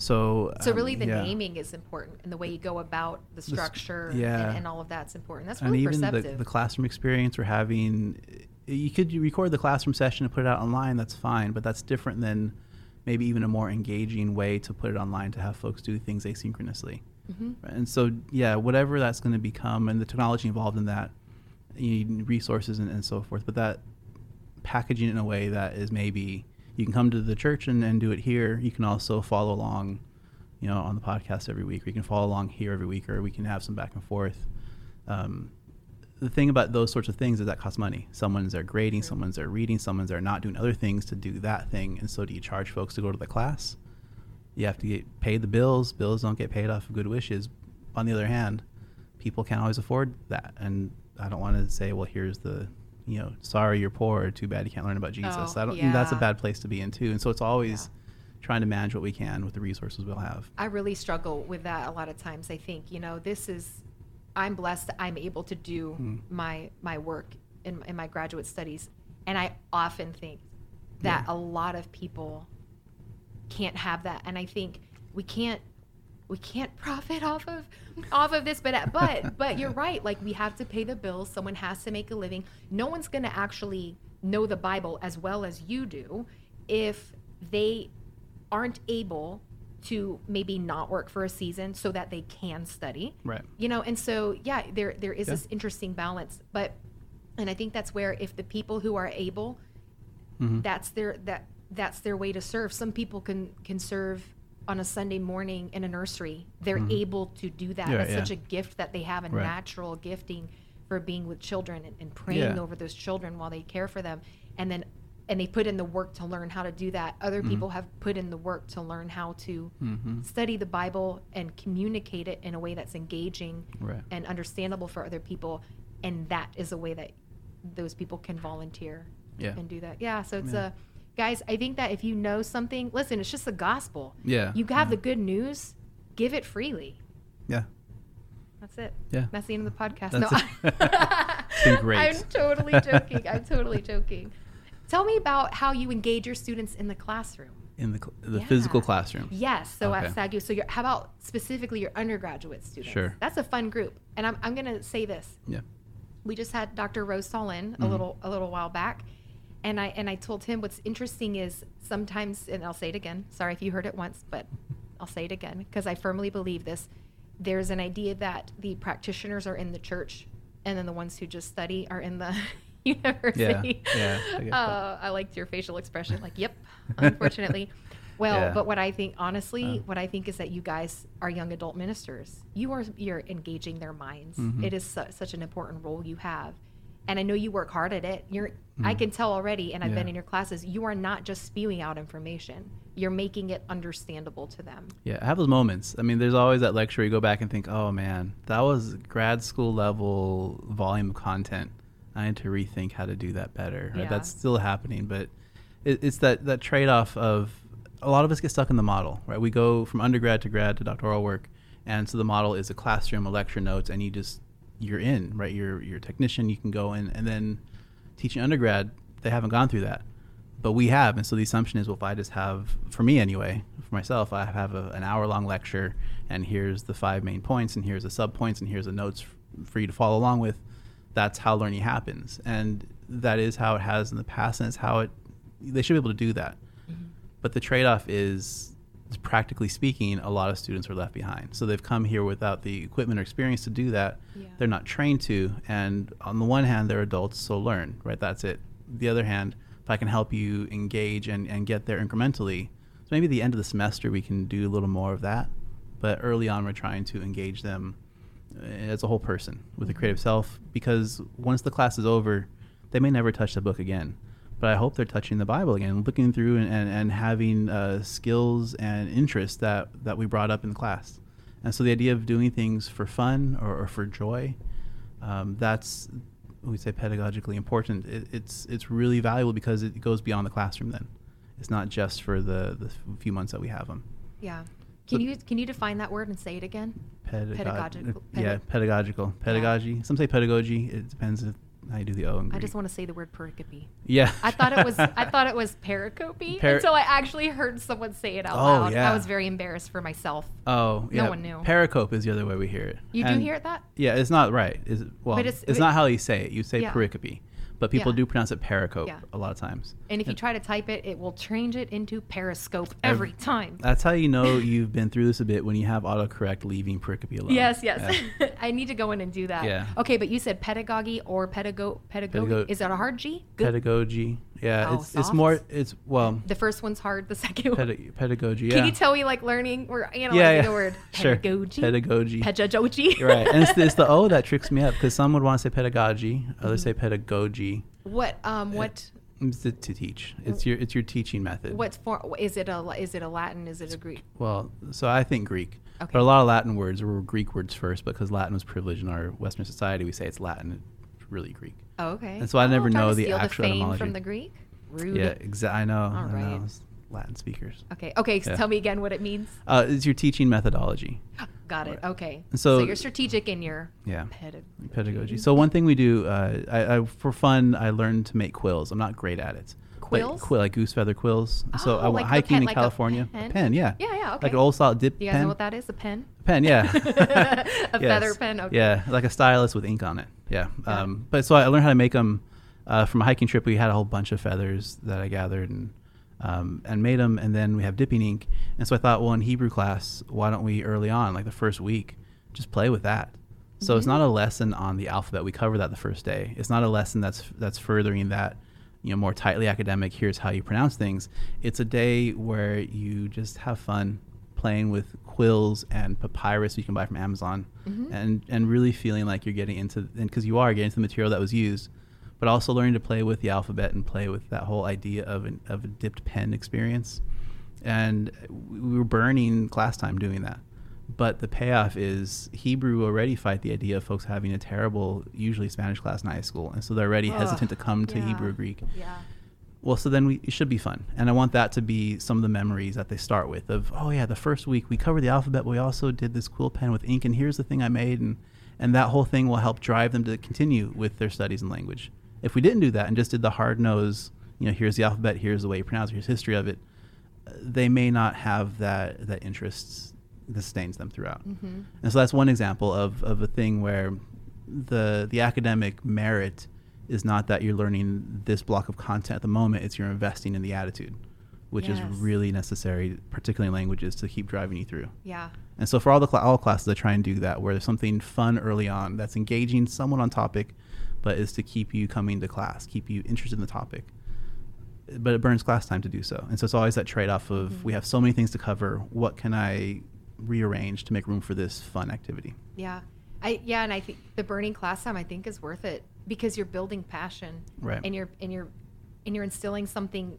So So um, really, the yeah. naming is important, and the way you go about the structure, yeah. and, and all of that's important. That's and really even the, perceptive. the classroom experience we're having you could record the classroom session and put it out online that's fine but that's different than maybe even a more engaging way to put it online to have folks do things asynchronously Mhm. And so yeah whatever that's going to become and the technology involved in that you need resources and, and so forth but that packaging in a way that is maybe you can come to the church and, and do it here you can also follow along you know on the podcast every week or you can follow along here every week or we can have some back and forth um, the thing about those sorts of things is that costs money. Someone's there grading, someone's there reading, someone's there not doing other things to do that thing. And so, do you charge folks to go to the class? You have to get paid the bills. Bills don't get paid off of good wishes. On the other hand, people can't always afford that. And I don't want to say, well, here's the, you know, sorry you're poor. Too bad you can't learn about Jesus. Oh, I don't. That's a bad place to be in too. And so, it's always Yeah. trying to manage what we can with the resources we'll have. I really struggle with that a lot of times. I think you know this is I'm blessed I'm able to do Hmm. my my work in, in my graduate studies, and I often think that Yeah. a lot of people can't have that, and I think we can't we can't profit off of off of this but but <laughs> but you're right like we have to pay the bills someone has to make a living no one's going to actually know the bible as well as you do if they aren't able to maybe not work for a season so that they can study Right. you know and so yeah there there is Yeah. this interesting balance but and i think that's where if the people who are able Mhm. that's their that that's their way to serve some people can can serve on a sunday morning in a nursery they're Mhm. able to do that Yeah, that's yeah. such a gift that they have a Right. natural gifting for being with children and, and praying Yeah. over those children while they care for them and then and they put in the work to learn how to do that other Mhm. people have put in the work to learn how to Mhm. study the bible and communicate it in a way that's engaging Right. and understandable for other people and that is a way that those people can volunteer Yeah. and do that yeah so it's a guys i think that if you know something listen it's just the gospel Yeah. you have yeah. the good news give it freely Yeah. that's it Yeah. that's the end of the podcast That's no it. <laughs> Great. i'm totally joking i'm totally joking tell me about how you engage your students in the classroom In the the Yeah. physical classroom. Yes. So Okay. at SAGU, so you're, how about specifically your undergraduate students? Sure. That's a fun group. And I'm, I'm going to say this. Yeah. We just had Dr. Rose Solin a Mhm. little a little while back. And I and I told him what's interesting is sometimes and I'll say it again. Sorry if you heard it once, but I'll say it again because I firmly believe this. There's an idea that the practitioners are in the church and then the ones who just study are in the <laughs> university. yeah, I uh, I liked your facial expression. Like, yep, unfortunately. <laughs> Well, Yeah. but what I think, honestly, Uh. what I think is that you guys are young adult ministers. You are you're engaging their minds. Mhm. It is su- such an important role you have, and I know you work hard at it. You're I can tell already, and I've been Mm-hmm. In your classes. You are not just spewing out information. You're making it understandable to them. Yeah, I have those moments. I mean, there's always that lecture where you go back and think, oh man, that was grad school level volume of content. I need to rethink how to do that better. Right? Yeah. That's still happening, but it, it's that, that trade off of a lot of us get stuck in the model, right? We go from undergrad to grad to doctoral work, and so the model is a classroom, a lecture notes, and you just you're in, right? You're you're a technician. You can go in, and then teaching undergrad, they haven't gone through that but we have and so the assumption is well if i just have for me anyway for myself i have a, an hour long lecture and here's the five main points and here's the sub points and here's the notes f- for you to follow along with that's how learning happens and that is how it has in the past and it's how it they should be able to do that mm-hmm. but the trade-off is practically speaking a lot of students are left behind. So they've come here without the equipment or experience to do that Yeah. they're not trained to and on the one hand they're adults so learn right? That's it. The other hand if i can help you engage and, and get there incrementally so maybe at the end of the semester we can do a little more of that. But early on we're trying to engage them uh, as a whole person with a creative self because once the class is over they may never touch the book again but i hope they're touching the bible again looking through and, and, and having uh, skills and interests that, that we brought up in class and so the idea of doing things for fun or, or for joy um, that's we say pedagogically important. It, it's it's really valuable because it goes beyond the classroom. Then it's not just for the the few months that we have them. Yeah. Can you can you define that word and say it again? Pedagog- Pedagogical- yeah, pedagogical, pedagogy. Some say pedagogy. It depends if, how you do the O. In I just want to say the word pericope. Yeah. I thought it was <laughs> I thought it was pericope Peri- until I actually heard someone say it out Oh, loud. yeah. I was very embarrassed for myself. Oh, yeah. No one knew. Pericope is the other way we hear it. You do hear it that? Yeah, it's not right. Is well, But it's, it's- not how you say it. You say Yeah. pericope, but people Yeah. do pronounce it pericope a lot of times. And if you try to type it, it will change it into periscope every time. That's how you know <laughs> you've been through this a bit when you have autocorrect leaving pericope alone. Yes, yes. Yeah. <laughs> I need to go in and do that. Yeah. Okay, but you said pedagogy or pedago pedagogy. Pedago- Is that a hard G? Good. Pedagogy. Yeah, Oh, it's it's more it's well the first one's hard. The <laughs> second one. peda- pedagogy. Yeah. Can you tell me like learning? We're analyzing yeah, yeah. the word Sure. pedagogy. Pedagogy. Pedagogy. You're right, and it's, it's the O that tricks me up because some would want to say pedagogy, others Mm-hmm. say pedagogy. what um what It's to, to teach. It's mm. your it's your teaching method. What's for is it a is it a Latin? Is it a Greek? Well, so I think Greek. Okay. But a lot of Latin words were Greek words first because Latin was privileged in our Western society. We say it's Latin. It's really Greek. Oh, okay. And so I never Oh, trying know the actual the etymology. from the Greek. Rude. Yeah, exactly. I know. All I right. It's Latin speakers. Okay. Okay. So Yeah. tell me again what it means. Uh, it's your teaching methodology. Got it. Okay. So- So, you're strategic in your Yeah. pedag- pedagogy. So one thing we do, uh, I, I, for fun, I learned to make quills. I'm not great at it. Quills? quill, like goose feather quills. so Oh, I went like hiking pen- in like a California. pen? yeah. Yeah, yeah, Okay. Like an old style dip Do you guys pen. know what that is? A pen? A pen, yeah. <laughs> a Yes. feather pen. Okay. Yeah, like a stylus with ink on it. Yeah. Um, but so I learned how to make them uh, from a hiking trip. We had a whole bunch of feathers that I gathered and um, and made them, and then we have dipping ink. And so I thought, well, in Hebrew class, why don't we early on, like the first week, just play with that? So it's not a lesson on the alphabet. We cover that the first day. It's not a lesson that's that's furthering that, you know, more tightly academic. Here's how you pronounce things. It's a day where you just have fun playing with quills and papyrus you can buy from Amazon, and and really feeling like you're getting into and because you are getting into the material that was used, but also learning to play with the alphabet and play with that whole idea of an, of a dipped pen experience. And we were burning class time doing that. But the payoff is Hebrew already fight the idea of folks having a terrible, usually Spanish class in high school, and so they're already Ugh, hesitant to come to yeah. Hebrew or Greek. Yeah. Well, so then we, it should be fun. And I want that to be some of the memories that they start with of, oh yeah, the first week we covered the alphabet, but we also did this quill pen with ink and here's the thing I made and and that whole thing will help drive them to continue with their studies in language. If we didn't do that and just did the hard nose, you know, here's the alphabet, here's the way you pronounce it, here's history of it, they may not have that that interest that sustains them throughout. Mm-hmm. And so that's one example of, of a thing where the the academic merit is not that you're learning this block of content at the moment, it's you're investing in the attitude, which is really necessary, particularly in languages, to keep driving you through. Yeah. And so for all the cla all classes, I try and do that, where there's something fun early on that's engaging, someone on topic, but is to keep you coming to class, keep you interested in the topic. But it burns class time to do so, and so it's always that trade-off of Mhm. we have so many things to cover. What can I rearrange to make room for this fun activity? Yeah. I yeah, and I think the burning class time I think is worth it because you're building passion Right. and you're and you're and you're instilling something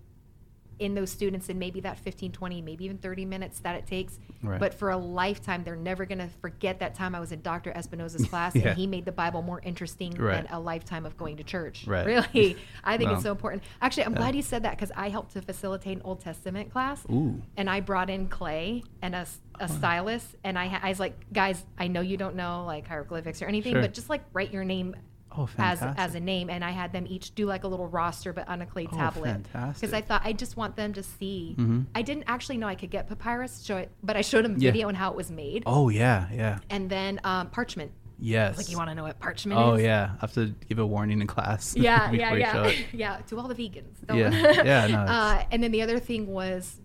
in those students in maybe that 15 20 maybe even 30 minutes that it takes Right. but for a lifetime they're never going to forget that time i was in dr espinosa's <laughs> class Yeah. and he made the bible more interesting Right. than a lifetime of going to church Right. really <laughs> i think No. it's so important actually i'm Yeah. glad you said that because i helped to facilitate an old testament class Ooh. and I brought in clay and a, a stylus, and I, I was like, guys, I know you don't know like hieroglyphics or anything, Sure. but just like write your name Oh, as as a name, and I had them each do like a little roster, but on a clay Oh, tablet, fantastic. Because I thought I just want them to see. Mhm. I didn't actually know I could get papyrus, show it, but I showed them Yeah. video on how it was made, Oh yeah, yeah, and then um, parchment. yes. Like, you want to know what parchment Oh is? yeah, I have to give a warning in class. <laughs> yeah, yeah, yeah, <laughs> yeah. To all the vegans. Yeah. Yeah, no, <laughs> uh, and then the other thing was,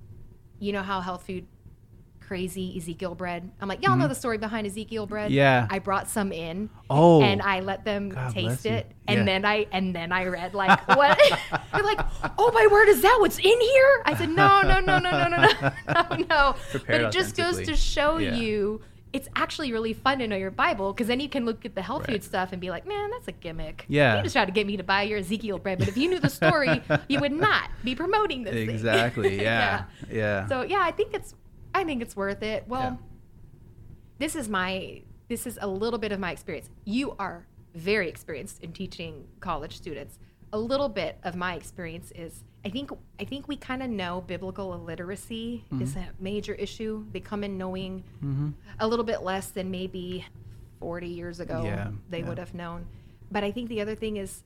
you know how health food crazy Ezekiel bread. I'm like, y'all know the story behind Ezekiel bread. Mm-hmm. Yeah. I brought some in. Oh. And I let them God taste it, and then I and then I read like what? <laughs> They're like, oh my word, is that what's in here? I said, no, no, no, no, no, no, no, <laughs> no, no. But it just goes to show Yeah. you. It's actually really fun to know your Bible because then you can look at the health Right. food stuff and be like, man, that's a gimmick. Yeah. You just tried to get me to buy your Ezekiel bread, but if you knew the story, you would not be promoting this. thing. Exactly. <laughs> Yeah. yeah. So yeah, I think it's I think it's worth it. Well, Yeah. this is my this is a little bit of my experience. You are very experienced in teaching college students. A little bit of my experience is I think I think we kind of know biblical illiteracy is Mm-hmm. a major issue. They come in knowing Mhm. a little bit less than maybe 40 years ago Yeah, they yeah. would have known. But I think the other thing is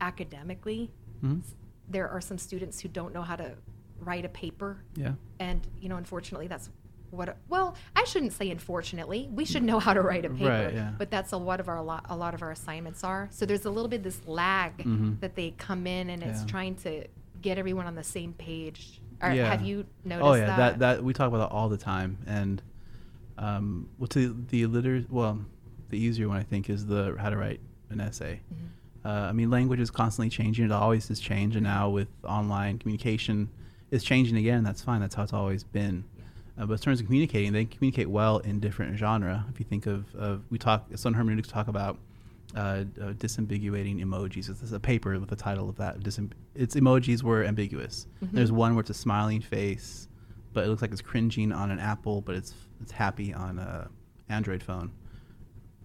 academically, Mhm. there are some students who don't know how to write a paper Yeah. and you know unfortunately that's what well i shouldn't say unfortunately we should know how to write a paper Right, yeah. but that's a lot of our a lot, a lot of our assignments are so there's a little bit this lag Mhm. that they come in and it's Yeah. trying to get everyone on the same page or Yeah. have you noticed Oh yeah, that, that that we talk about that all the time, and um, what's the the liter well, the easier one I think is the how to write an essay. Mm-hmm. Uh, I mean, language is constantly changing. It always has changed, and now with online communication, it's changing again. That's fine. That's how it's always been. Uh, but in terms of communicating, they communicate well in different genre. If you think of, of we talk, some hermeneutics talk about uh, uh, disambiguating emojis. Is a paper with the title of that. Disam- its emojis were ambiguous. Mm-hmm. There's one where it's a smiling face, but it looks like it's cringing on an Apple, but it's it's happy on a Android phone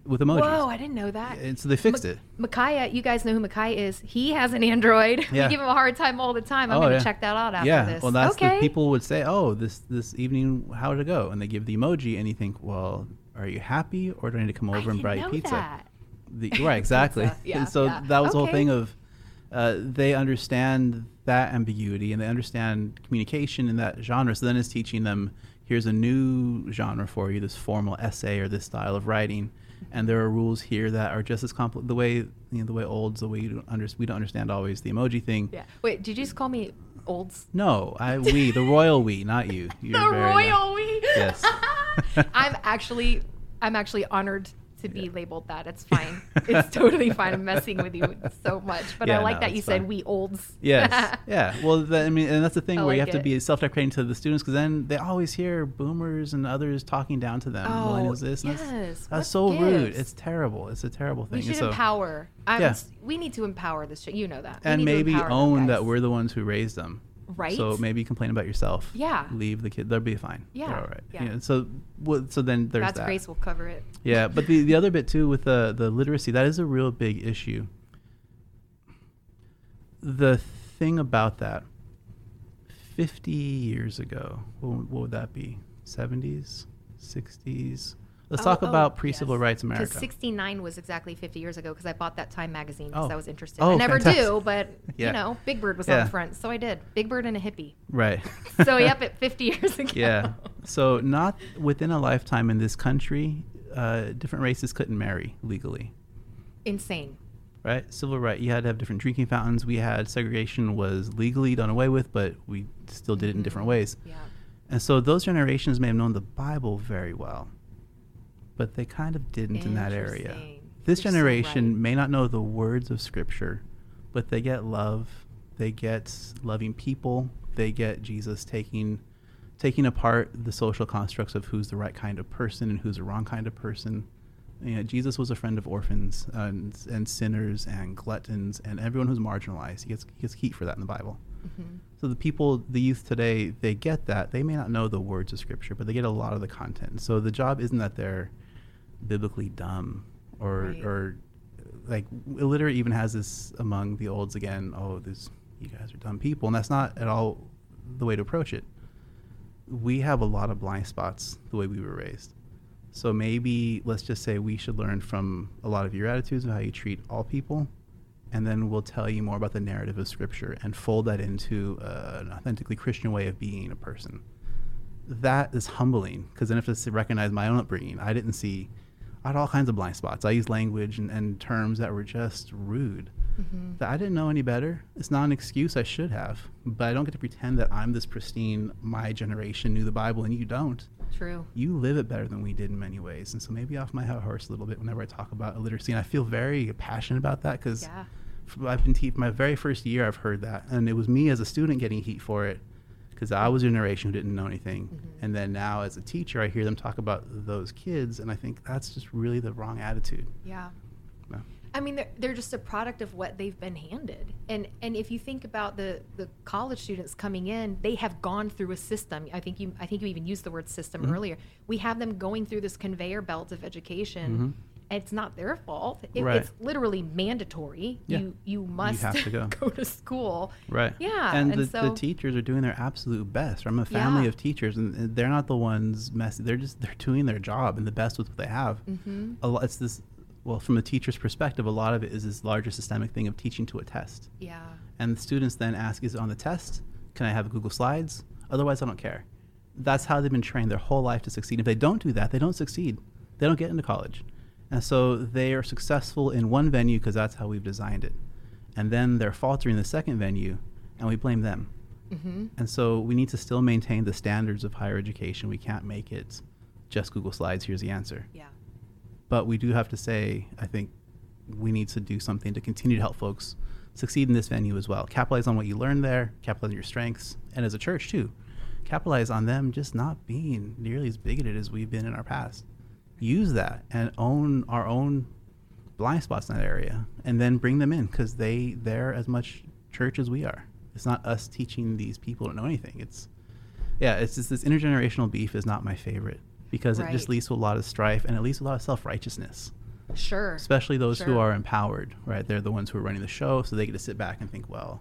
with emojis. whoa i didn't know that And so they fixed it. Micaiah, you guys know who Micaiah is. He has an Android. <laughs> Yeah. We give him a hard time all the time. I'm Oh, going to yeah. check that out after yeah, this. well, that's okay. the people would say, "Oh, this this evening, how did it go?" And they give the emoji, and you think, "Well, are you happy, or do I need to come over and buy you pizza?" that. The, right, <laughs> exactly. Yeah, and so yeah. that was the whole thing of uh, they understand that ambiguity and they understand communication in that genre. So then it's teaching them here's a new genre for you, this formal essay or this style of writing, and there are rules here that are just as complex. The way you know, the way olds, the way you don't under, we don't understand always the emoji thing. Yeah. Wait, did you just call me olds? No, I we the royal we, not you. <laughs> You're the royal we. Yes. <laughs> I'm actually, I'm actually honored to be labeled that. It's <laughs> fine. It's totally fine. I'm messing with you so much, but I like no, that you it's said we olds. Yes. <laughs> yeah. Well, that, I mean, and that's the thing I where you like have to be self-deprecating to the students because then they always hear boomers and others talking down to them. Oh, Millennials this. Yes. That's, that's so rude. It's terrible. It's a terrible thing. We should so- empower. I'm, Yeah. We need to empower this. You know that. We and maybe own that we're the ones who raised them. Right. So maybe complain about yourself. Yeah. Leave the kid. They'll be fine. They're Yeah, all right. yeah. You know, so what? So then there's God's that. grace will cover it. Yeah, <laughs> but the, the other bit too with the the literacy that is a real big issue. The thing about that, fifty years ago, what, what would that be? Seventies, sixties. Let's Oh, talk oh, about pre-civil yes. rights Because America. 69 was exactly 50 years ago because I bought that Time magazine because Oh. I was interested. Oh, I never do, but <laughs> Yeah. you know, Big Bird was on the front, so I did. Big Bird and a hippie. right. <laughs> So yep, <laughs> at 50 years ago. yeah. So not within a lifetime in this country, uh, different races couldn't marry legally. Insane. right? Civil right. You had to have different drinking fountains. We had segregation was legally done away with, but we still did it in different Mhm. ways. Yeah. And so those generations may have known the Bible very well, but they kind of didn't in that area. This You're so generation right. may not know the words of Scripture, but they get love. They get loving people. They get Jesus taking taking apart the social constructs of who's the right kind of person and who's the wrong kind of person. You know, Jesus was a friend of orphans and, and sinners and gluttons and everyone who's marginalized. He gets, he gets heat for that in the Bible. Mm-hmm. So the people, the youth today, they get that. They may not know the words of Scripture, but they get a lot of the content. So the job isn't that they're biblically dumb or Right. or like illiterate. Even has this among the olds again. Oh, these you guys are dumb people, and that's not at all the way to approach it. We have a lot of blind spots the way we were raised. So maybe let's just say we should learn from a lot of your attitudes of how you treat all people, and then we'll tell you more about the narrative of Scripture and fold that into uh, an authentically Christian way of being a person. That is humbling because then if I have to recognize my own upbringing. I didn't see, I had all kinds of blind spots. I used language and, and terms that were just rude. Mm-hmm. That I didn't know any better. It's not an excuse. I should have, but I don't get to pretend that I'm this pristine. My generation knew the Bible and you don't True. you live it better than we did in many ways. And so maybe off my horse a little bit whenever I talk about illiteracy. And I feel very passionate about that because Yeah. I've been te- my very first year I've heard that, and it was me as a student getting heat for it because I was a generation who didn't know anything. Mhm. And then now as a teacher, I hear them talk about those kids, and I think that's just really the wrong attitude. Yeah. I mean, they're, they're just a product of what they've been handed. And and if you think about the, the college students coming in, they have gone through a system. I think you I think you even used the word system Mhm. earlier. We have them going through this conveyor belt of education. Mhm. It's not their fault. It, Right. It's literally mandatory. Yeah. You you must have to go. <laughs> go to school. Right. Yeah, And, and the, so- the teachers are doing their absolute best. I'm a family Yeah. of teachers, and they're not the ones messy. They're just they're doing their job and the best with what they have. hmm a lot, it's this well from a teacher's perspective a lot of it is this larger systemic thing of teaching to a test Yeah. and the students then ask is it on the test can i have google slides otherwise i don't care that's how they've been trained their whole life to succeed if they don't do that they don't succeed they don't get into college and so they are successful in one venue because that's how we've designed it and then they're faltering the second venue and we blame them hmm and so we need to still maintain the standards of higher education we can't make it just google slides here's the answer Yeah. but we do have to say, I think we need to do something to continue to help folks succeed in this venue as well. Capitalize on what you learned there, capitalize on your strengths, and as a church too, capitalize on them just not being nearly as bigoted as we've been in our past. Use that and own our own blind spots in that area, and then bring them in because they they're as much church as we are. It's not us teaching these people to know anything. It's yeah, it's just this intergenerational beef is not my favorite because it just leads to a lot of strife and it leads to a lot of self righteousness, Sure. especially those who are empowered, right? They're the ones who are running the show, so they get to sit back and think, well,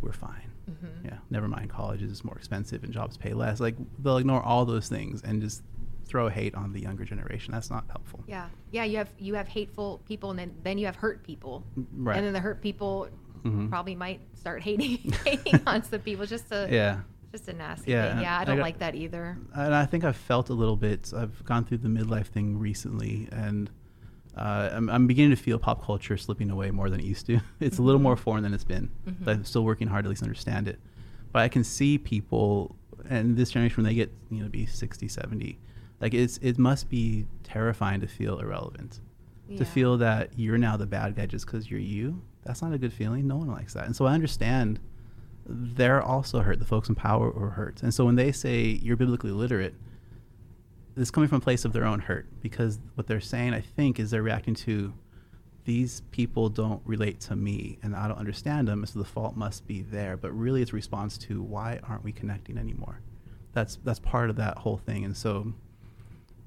we're fine. Mhm. Yeah, never mind, colleges is more expensive and jobs pay less. Like, they'll ignore all those things and just throw hate on the younger generation. That's not helpful. Yeah, yeah. You have you have hateful people, and then then you have hurt people, Right. and then the hurt people Mhm. probably might start hating <laughs> <laughs> hating on some people. Just a Yeah. just a nasty Yeah, thing. Yeah, I I don't got- like that either. and I think I've felt a little bit. I've gone through the midlife thing recently, and uh, I'm, I'm beginning to feel pop culture slipping away more than it used to. <laughs> It's a little more foreign than it's been, Mhm. but I'm still working hard to at least understand it. But I can see people, and this generation when they get you know to be 60, 70, like it's it must be terrifying to feel irrelevant, Yeah. to feel that you're now the bad guy just because you're you. That's not a good feeling. No one likes that, and so I understand they're also hurt. The folks in power are hurt. And so when they say you're biblically literate, it's coming from a place of their own hurt because what they're saying, I think, is they're reacting to these people don't relate to me and I don't understand them, so the fault must be there. But really, it's a response to why aren't we connecting anymore? That's that's part of that whole thing. And so,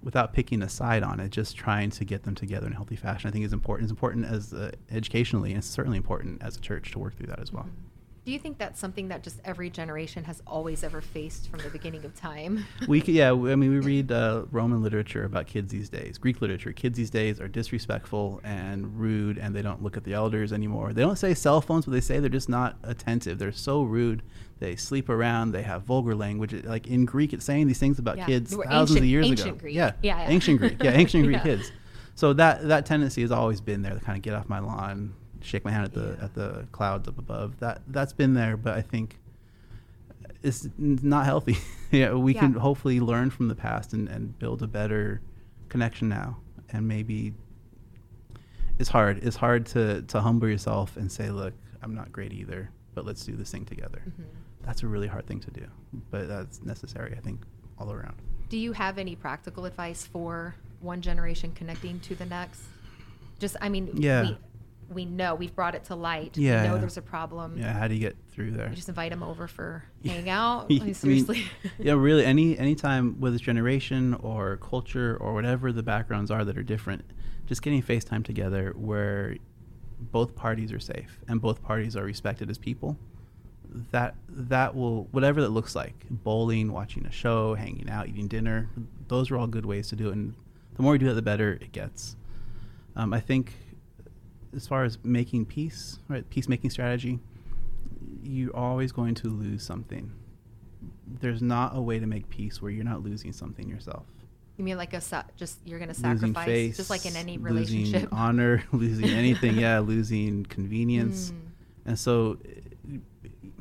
without picking a side on it, just trying to get them together in a healthy fashion, I think is important. It's important as uh, educationally, and it's certainly important as a church to work through that as well. Mhm. Do you think that's something that just every generation has always ever faced from the beginning of time? we yeah. <laughs> I mean, we read uh, Roman literature about kids these days, Greek literature. Kids these days are disrespectful and rude, and they don't look at the elders anymore. They don't say cell phones, but they say they're just not attentive. They're so rude. They sleep around. They have vulgar language. Like in Greek, it's saying these things about Yeah. kids thousands of years ancient ago. Greek. Yeah, Yeah, yeah. ancient Greek. Yeah, ancient <laughs> Greek kids. So that that tendency has always been there to kind of get off my lawn, shake my hand at the at the clouds up above. That that's been there, but I think it's not healthy. <laughs> yeah, we can hopefully learn from the past and, and build a better connection now. And maybe it's hard. It's hard to, to humble yourself and say, look, I'm not great either, but let's do this thing together. Mhm. That's a really hard thing to do, but that's necessary, I think, all around. Do you have any practical advice for one generation connecting to the next. Just, I mean, Yeah. we, we know we've brought it to light. Yeah, we know yeah. there's a problem. Yeah, how do you get through there? We just invite them over for <laughs> Yeah. hang out. <laughs> I mean, <laughs> yeah, really. Any anytime with this generation or culture or whatever the backgrounds are that are different, just getting FaceTime together where both parties are safe and both parties are respected as people. That that will whatever that looks like. Bowling, watching a show, hanging out, eating dinner. Those are all good ways to do it, and the more you do that, the better it gets. Um, I think as far as making peace, right, peacemaking strategy, you're always going to lose something. There's not a way to make peace where you're not losing something yourself. you mean like a sa- just you're gonna sacrifice, face, just like in any relationship losing honor, <laughs> losing anything. <laughs> yeah, losing convenience, Mm. and so,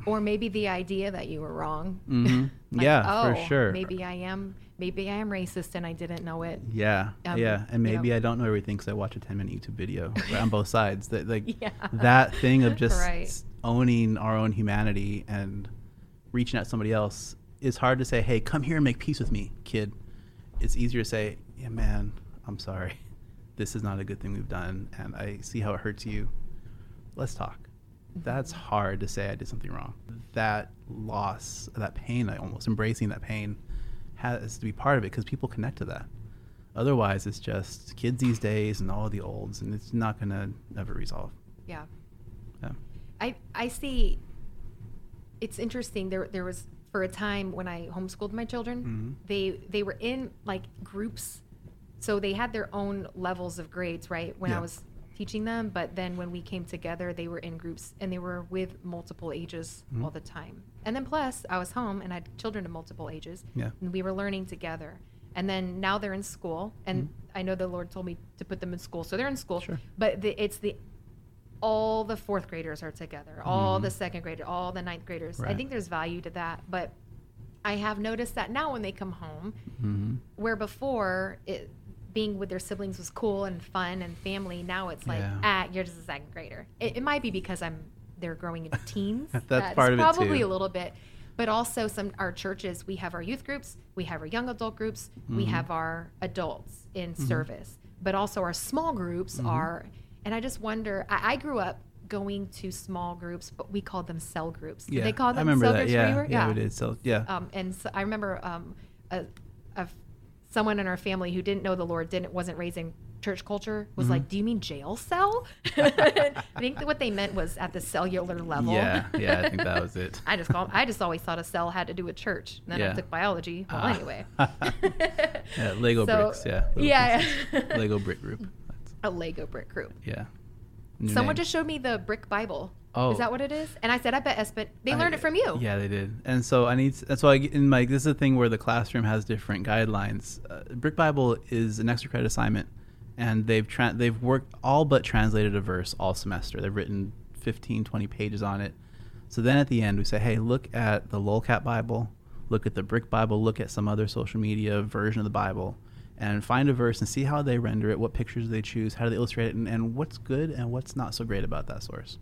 Or maybe the idea that you were wrong. mhm. <laughs> Like, yeah, for oh, sure. Maybe I am. Maybe I am racist and I didn't know it. Yeah, Um, yeah, and you know. maybe I don't know everything because I watch a ten minute YouTube video <laughs> on both sides. That like <laughs> Yeah. that thing of just Right. owning our own humanity and reaching out to somebody else is hard to say. Hey, come here and make peace with me, kid. It's easier to say, Yeah, man, I'm sorry. This is not a good thing we've done, and I see how it hurts you. Let's talk. That's Mm-hmm. hard to say I did something wrong. That loss, that pain, I almost embracing that pain has to be part of it because people connect to that. Otherwise, it's just kids these days and all the olds, and it's not going to ever resolve. Yeah. Yeah. I I see. It's interesting. There there was for a time when I homeschooled my children. Mhm. They they were in like groups, so they had their own levels of grades. Right when Yeah. I was teaching them, but then when we came together, they were in groups and they were with multiple ages Mhm. all the time. And then plus, I was home and I had children of multiple ages. Yeah. and we were learning together. And then now they're in school, and I know the Lord told me to put them in school, so they're in school. Sure. But the, it's the all the fourth graders are together, all the second graders, all the ninth graders. I think there's value to that, but I have noticed that now when they come home, hmm where before it being with their siblings was cool and fun and family, now it's like Yeah. ah, you're just a second grader. It, it might be because I'm they're growing into teens. <laughs> That's part of it, probably too. a little bit. But also some our churches, we have our youth groups, we have our young adult groups, we Mhm. have our adults in Mhm. service. But also our small groups Mhm. are and I just wonder I, I grew up going to small groups, but we called them cell groups. Did Yeah. they call I them remember cell that. groups Yeah. you were? yeah, we did. So yeah. Um, and so I remember um, a, a, someone in our family who didn't know the Lord, didn't wasn't raising church culture, was Mhm. like, "Do you mean jail cell?" <laughs> I think that what they meant was at the cellular level. yeah. Yeah. I think that was it. <laughs> I just call, I just always thought a cell had to do with church. And then Yeah. I took biology. Well, Ah. anyway. <laughs> Yeah, Lego So, bricks. Yeah. Yeah. Lego brick group. That's, a Lego brick group. yeah. New Someone name. just showed me the brick Bible. Oh. Is that what it is? And I said, I bet Espen, they I- learned it from you. Yeah, they did. And so I need. That's so I in my this is a thing where the classroom has different guidelines. Uh, Brick Bible is an extra credit assignment, and they've tra- they've worked all but translated a verse all semester. They've written 15, 20 pages on it. So then at the end we say, hey, look at the Lolcat Bible, look at the Brick Bible, look at some other social media version of the Bible. And find a verse and see how they render it, what pictures they choose, how do they illustrate it, and, and what's good and what's not so great about that source.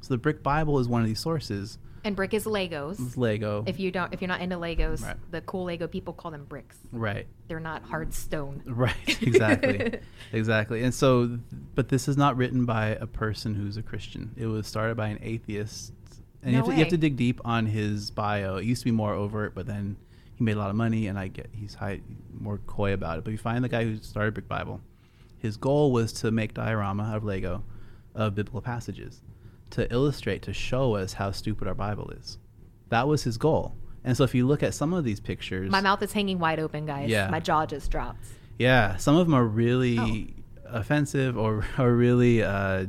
So the Brick Bible is one of these sources. And brick is Legos. It's Lego. If you don't, if you're not into Legos, Right. the cool Lego people call them bricks. right. They're not hard stone. Right. Exactly. <laughs> exactly. And so, but this is not written by a person who's a Christian. It was started by an atheist. And you, No have to, you have to dig deep on his bio. It used to be more overt, but then he made a lot of money, and I get he's high, more coy about it. But you find the guy who started Brick Bible. His goal was to make diorama of Lego of biblical passages to illustrate, to show us how stupid our Bible is. That was his goal. And so if you look at some of these pictures, My mouth is hanging wide open, guys. Yeah. My jaw just dropped. yeah, some of them are really Oh. offensive or, <laughs> or really uh,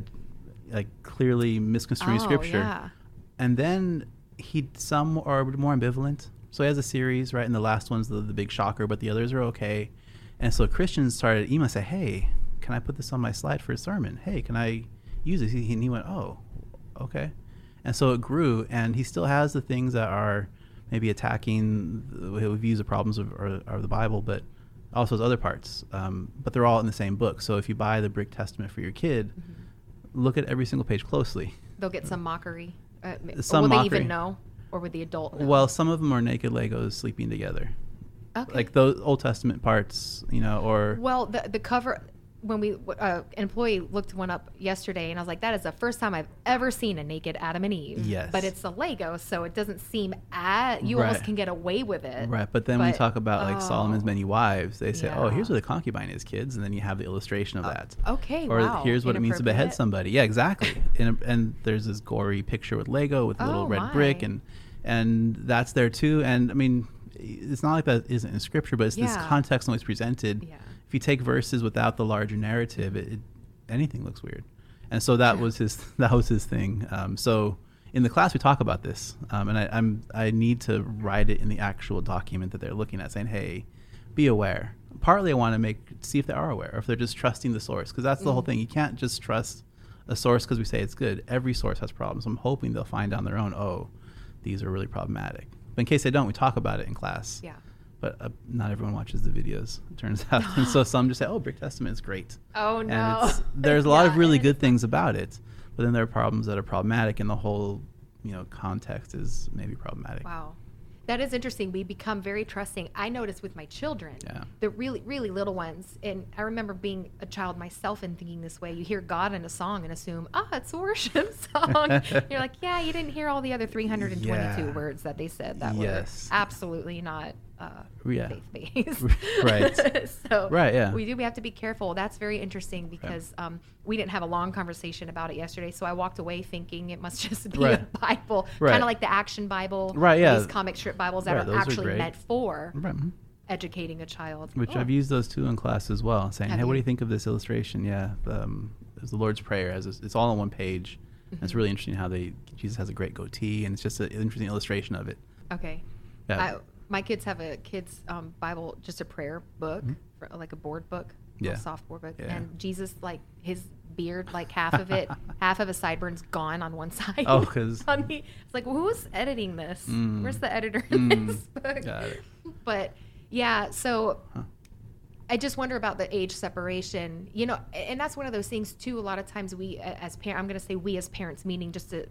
like clearly misconstruing Oh, scripture. yeah. And then he some are more ambivalent. So he has a series, right? And the last one's the, the big shocker, but the others are okay. And so Christians started and say, "Hey, can I put this on my slide for a sermon? Hey, can I use this?" And he went, "Oh, okay." And so it grew, and he still has the things that are maybe attacking the views of problems of, or, of the Bible, but also his other parts. Um, but they're all in the same book. So if you buy the Brick Testament for your kid, Mm-hmm. look at every single page closely. They'll get some mockery. Uh, or Some will they even know? Or would the adult know? Well, some of them are naked Legos sleeping together. Okay. Like those Old Testament parts, you know, or Well, the the cover when we uh, an employee looked one up yesterday, and I was like, that is the first time I've ever seen a naked Adam and Eve. Yes. But it's a Lego, so it doesn't seem at you almost can get away with it. Right, but then But- talk about like Solomon's oh. many wives, they say, "Oh, here's Yeah. what a concubine is, kids," and then you have the illustration of that. Okay, Or wow. here's what it means to behead somebody. Yeah, exactly. <laughs> and, and there's this gory picture with Lego with a little Oh, red brick, and and that's there too. And I mean, it's not like that isn't in scripture, but it's this context in which it's presented. Yeah. If you take verses without the larger narrative, it, it anything looks weird. And so that was his <laughs> that was his thing. Um, so in the class we talk about this, um, and I, I'm I need to write it in the actual document that they're looking at, saying, "Hey, be aware." Partly, I want to make see if they are aware, or if they're just trusting the source, because that's the whole Mm. thing. You can't just trust a source because we say it's good. Every source has problems. I'm hoping they'll find on their own. Oh, these are really problematic. But in case they don't, we talk about it in class. Yeah. But uh, not everyone watches the videos. It turns out, and so some just say, "Oh, Brick Testament is great." Oh no. <laughs> there's a lot of really good things about it, but then there are problems that are problematic, and the whole, you know, context is maybe problematic. Wow. That is interesting. We become very trusting. I notice with my children, Yeah. the really, really little ones. And I remember being a child myself and thinking this way. You hear God in a song and assume, ah, it's a worship <laughs> song. <laughs> You're like, yeah, you didn't hear all the other 322 Yeah. words that they said that Yes. were absolutely not uh, Yeah. faith-based. <laughs> Right. <laughs> so Right, yeah. we do. We have to be careful. That's very interesting because um, we didn't have a long conversation about it yesterday. So I walked away thinking it must <laughs> just be Right. a Bible, Right. kind of like the Action Bible, Right, yeah. These comic strip Bibles that Right, are those are actually meant for Right. mhm. educating a child. Which Oh. I've used those too in class as well, saying, Have "Hey, what do you? you think of this illustration?" Yeah, um, it's the Lord's Prayer. As it's all on one page. And It's really interesting how they Jesus has a great goatee, and it's just an interesting illustration of it. Okay. Yeah. My kids have a kids um, Bible, just a prayer book, Mhm. for, like a board book, a Yeah. soft board book, Yeah. and Jesus, like his beard, like half of it, <laughs> half of his sideburns gone on one side. Oh, <laughs> 'cause- on the, it's like, well, who's editing this? Mm. Where's the editor in Mm. this book? Got it. But yeah, so Huh. I just wonder about the age separation. You know, and that's one of those things too. A lot of times we, as parents, I'm going to say we as parents, meaning just to,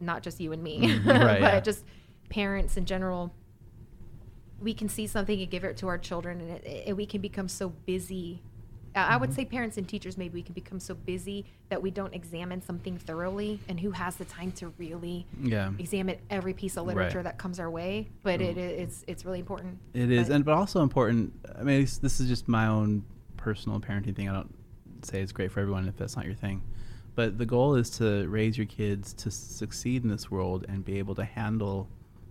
not just you and me, Mhm, right, <laughs> but yeah. just parents in general. We can see something and give it to our children, and, it, and we can become so busy. I I would Mhm. say parents and teachers maybe we can become so busy that we don't examine something thoroughly. And who has the time to really Yeah. examine every piece of Right. literature that comes our way? But it, it's it's really important. It is, But- and but also important. I mean, this is just my own personal parenting thing. I don't say it's great for everyone if that's not your thing. But the goal is to raise your kids to succeed in this world and be able to handle.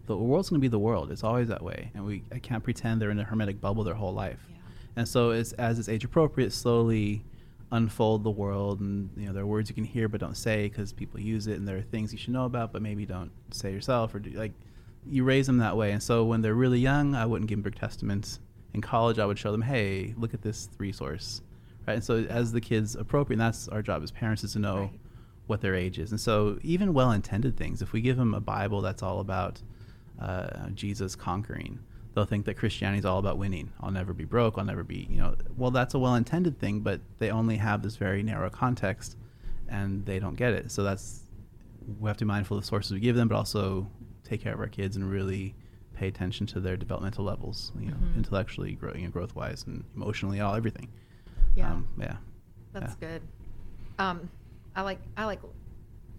The world's going to be the world. It's always that way, and we I can't pretend they're in a hermetic bubble their whole life. Yeah. And so, it's as it's age appropriate, slowly unfold the world, and you know there are words you can hear but don't say because people use it, and there are things you should know about but maybe don't say yourself or do like you raise them that way. And so when they're really young, I wouldn't give them Brick Testaments. In college, I would show them, hey, look at this resource, right? And so as the kids appropriate, and that's our job as parents is to know Right. what their age is. And so even well-intended things, if we give them a Bible that's all about uh, Jesus conquering, they'll think that Christianity is all about winning. I'll never be broke. I'll never be, you know. Well, that's a well-intended thing, but they only have this very narrow context, and they don't get it. So that's we have to be mindful of the sources we give them, but also take care of our kids and really pay attention to their developmental levels, you know, Mhm. intellectually, growing and growth-wise, and emotionally, all everything. Yeah. um, yeah. That's yeah. good. Um, I like I like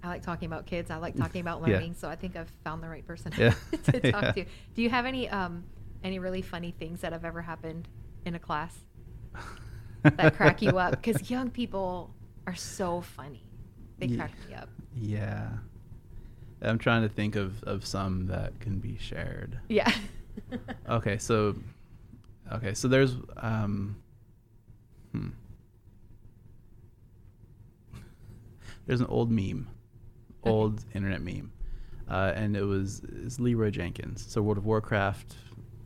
I like talking about kids. I like talking about Yeah. learning. So I think I've found the right person Yeah. <laughs> to <laughs> talk Yeah. to. Do you have any um any really funny things that have ever happened in a class <laughs> that crack you up? Because young people are so funny. They crack me up. Yeah. I'm trying to think of, of some that can be shared. Yeah. Okay, so okay, so there's um hmm. There's an old meme. Old internet meme. Uh, and it was it's Leeroy Jenkins. So World of Warcraft,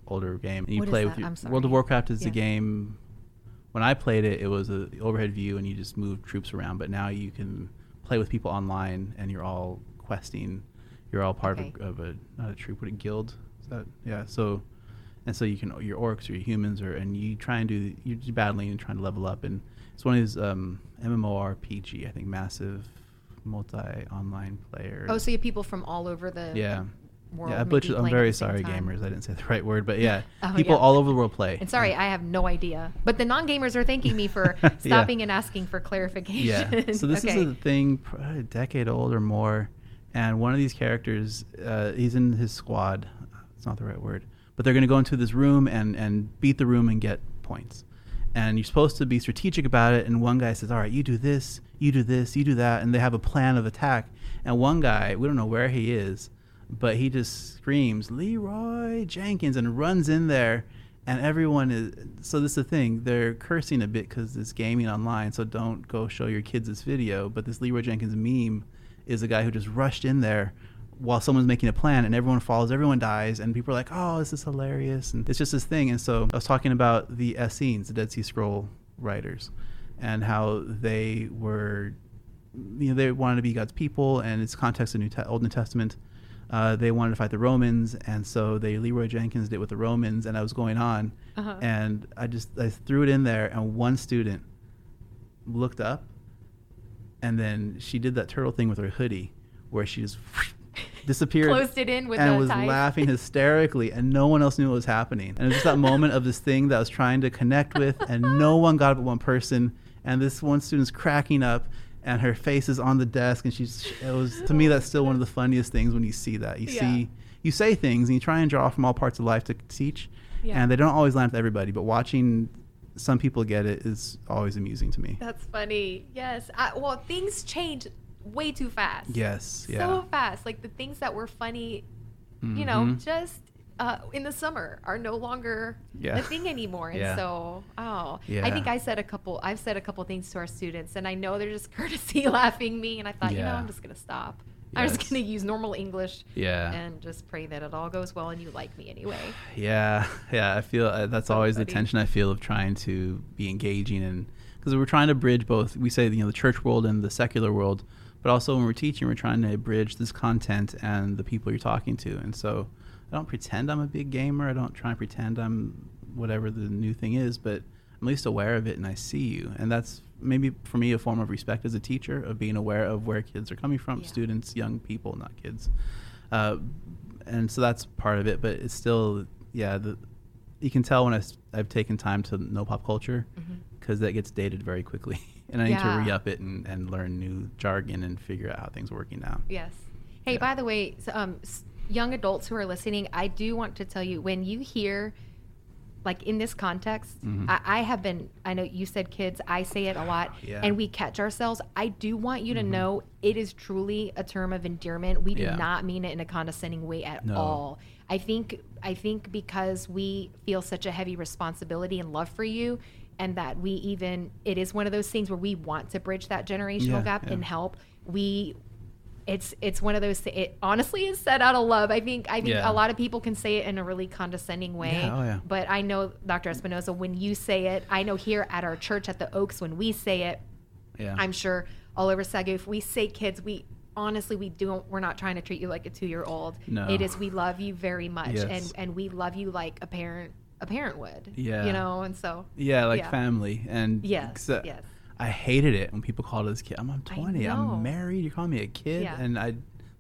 older game. And you What play with your, World of. Warcraft is Yeah. a game when I played it, it was a overhead view and you just move troops around. But now you can play with people online and you're all questing. You're all part Okay. of, a, of a not a troop, but a guild. Is that yeah? So and so you can your orcs or your humans or and you try and do you're battling and trying to level up and it's one of these um, MMORPG I think massive multi online player. oh, so you have people from all over the yeah. world. yeah, I butchered. I'm very sorry, time. gamers. I didn't say the right word, but <laughs> yeah, Oh, people yeah. all over the world play. And sorry, I have no idea. But the non-gamers are thanking me for <laughs> Yeah. stopping and asking for clarification. Yeah. So this <laughs> okay. is a thing, probably a decade old or more, and one of these characters, uh, he's in his squad. It's not the right word, but they're going to go into this room and and beat the room and get points. And you're supposed to be strategic about it. And one guy says, "All right, you do this, you do this, you do that," and they have a plan of attack. And one guy, we don't know where he is, but he just screams Leeroy Jenkins and runs in there and everyone is so this is the thing they're cursing a bit because it's gaming online so don't go show your kids this video but this leeroy jenkins meme is a guy who just rushed in there while someone's making a plan and everyone follows everyone dies and people are like oh this is hilarious and it's just this thing and so i was talking about the essenes the dead sea scroll writers and how they were you know they wanted to be god's people and it's context of new Te- old new testament uh, they wanted to fight the Romans, and so they Leeroy Jenkins did with the Romans, and I was going on, Uh-huh. and I just I threw it in there, and one student looked up, and then she did that turtle thing with her hoodie, where she just disappeared, Closed it in with and was ties. laughing hysterically, and no one else knew what was happening, and it was just that moment of this thing that I was trying to connect with, and no <laughs> one got it but one person, and this one student's cracking up. And her face is on the desk, and she's. It was to me that's still one of the funniest things when you see that. You Yeah. see you say things and you try and draw from all parts of life to teach Yeah. and they don't always land with everybody but watching some people get it is always amusing to me That's funny. Yes. I, well, things change way too fast. yes yeah So fast. Like the things that were funny, you know, Mhm. just uh, in the summer are no longer Yeah. a thing anymore. And Yeah. so, oh, yeah. I think I said a couple. I've said a couple things to our students, and I know they're just <laughs> courtesy <laughs> laughing me. And I thought, you know, I'm just gonna stop. I'm just gonna use normal English yeah and just pray that it all goes well and you like me anyway. <sighs> yeah <laughs> yeah i feel uh, that's So always the tension i feel of trying to be engaging and because we're trying to bridge both we say you know the church world and the secular world but also when we're teaching we're trying to bridge this content and the people you're talking to. And so i don't pretend i'm a big gamer. I don't try and pretend i'm whatever the new thing is but i'm at least aware of it and i see you. And that's maybe for me a form of respect as a teacher of being aware of where kids are coming from Yeah. students young people not kids. Uh, and so that's part of it but it's still yeah the, you can tell when I, have taken time to know pop culture because that gets dated very quickly <laughs> and i need to Yeah. re-up it and, and learn new jargon and figure out how things are working now Yes. Hey, Yeah. by the way, s- um, young adults who are listening, I do want to tell you when you hear, like in this context, Mhm. I, I have been, I know you said kids, I say it a lot, Yeah. and we catch ourselves. I do want you to Mhm. know it is truly a term of endearment. We do Yeah. not mean it in a condescending way at No. all. I think, I think because we feel such a heavy responsibility and love for you. And that we even, it is one of those things where we want to bridge that generational Yeah, gap yeah. and help. We it's it's one of those it honestly is said out of love i think i think Yeah. a lot of people can say it in a really condescending way Yeah, oh yeah. but i know dr espinoza when you say it i know here at our church at the oaks when we say it yeah i'm sure all over sagu if we say kids we honestly we don't we're not trying to treat you like a two-year-old No. it is we love you very much Yes. and and we love you like a parent a parent would Yeah. you know and so yeah like yeah. family. And yes uh, yes. I hated it when people called us kid i'm, I'm 20 i'm married you're calling me a kid? Yeah. and i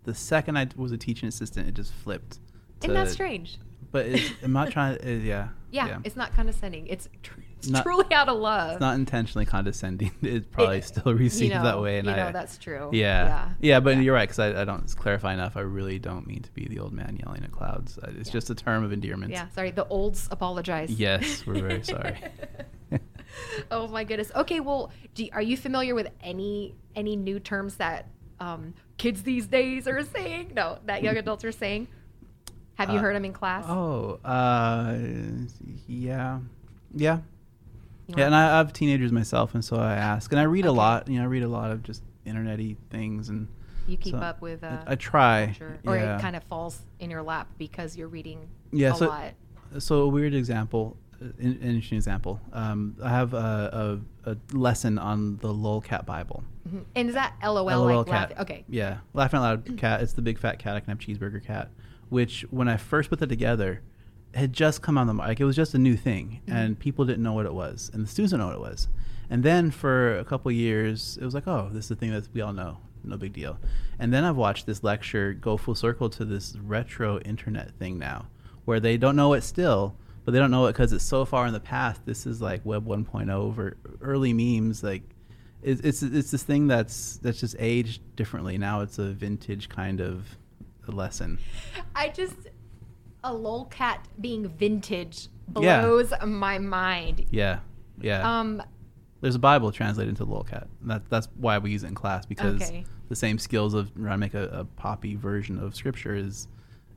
the second i was a teaching assistant it just flipped and that's to- strange. But it's, i'm not trying to uh, <laughs> yeah yeah, it's not condescending. It's, tr- it's Not- truly out of love it's not intentionally condescending. <laughs> It's probably It- still <laughs> received you know, that way, and you know I, that's true. yeah, yeah, but Yeah. you're right because I, I don't clarify enough. I really don't mean to be the old man yelling at clouds. It's Yeah. just a term of endearment. Yeah, sorry. The olds apologize. Yes, we're very <laughs> sorry. oh my goodness. Okay, well, do, are you familiar with any any new terms that um, kids these days are saying? No, that young adults are saying. Have you Uh, heard them in class? Oh, uh, yeah, yeah, You yeah. And I, I have teenagers myself, and so I ask, and I read a lot. You know, I read a lot of just internety things, and you keep so up with. Uh, I, I try. culture, or yeah. it kind of falls in your lap because you're reading Yeah, a so- lot. so a weird example uh, an interesting example um, i have a, a, a lesson on the lolcat bible Mhm. And is that LOL, LOL like cat laugh? Okay. yeah laughing out loud cat it's the big fat cat i can have cheeseburger cat which when i first put that together had just come on the market it was just a new thing Mhm. and people didn't know what it was and the students didn't know what it was and then for a couple years it was like oh this is the thing that we all know no big deal. And then I've watched this lecture go full circle to this retro internet thing now, where they don't know it still, but they don't know it because it's so far in the past. This is like Web 1.0 over early memes. Like it's it's it's this thing that's that's just aged differently. Now it's a vintage kind of lesson. I just a lolcat being vintage Yeah. blows my mind. Yeah, yeah. Um, There's a Bible translated into lolcat. That that's why we use it in class because Okay. the same skills of trying to make a, a poppy version of scripture is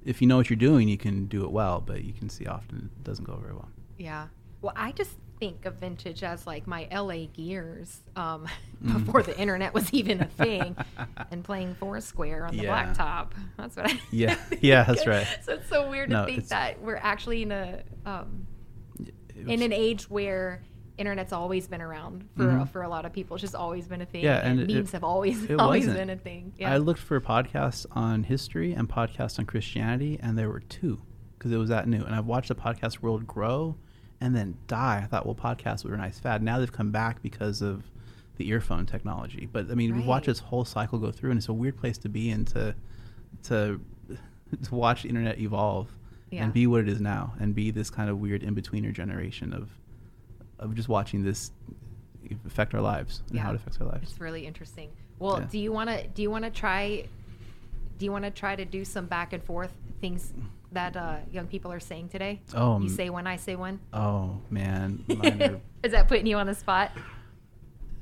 if you know what you're doing, you can do it well. But you can see often it doesn't go very well. yeah. Well, I just think of vintage as like my LA Gears um, Mm. <laughs> <laughs> before the internet was even a thing, <laughs> and playing Foursquare on the Yeah. blacktop. That's what I. Yeah. Yeah, that's right. so it's so weird No, to think it's- that we're actually in a um, It in an age where internet's always been around for Mhm. for a lot of people. It's just always been a thing. Yeah, and, and it- memes have always it always wasn't. been a thing. I looked for podcasts on history and podcasts on Christianity, and there were two because it was that new. And I've watched the podcast world grow and then die. I thought, well, podcasts were a nice fad. Now they've come back because of the earphone technology. But I mean, we've watched this whole cycle go through, and it's a weird place to be in to to to watch the internet evolve Yeah. and be what it is now, and be this kind of weird in betweener generation of of just watching this affect our lives and how it affects our lives. It's really interesting. Well, Yeah. do you want to do you want to try do you want to try to do some back and forth things that uh, young people are saying today? Oh, you say one, I say one. Oh man, <laughs> are Is that putting you on the spot?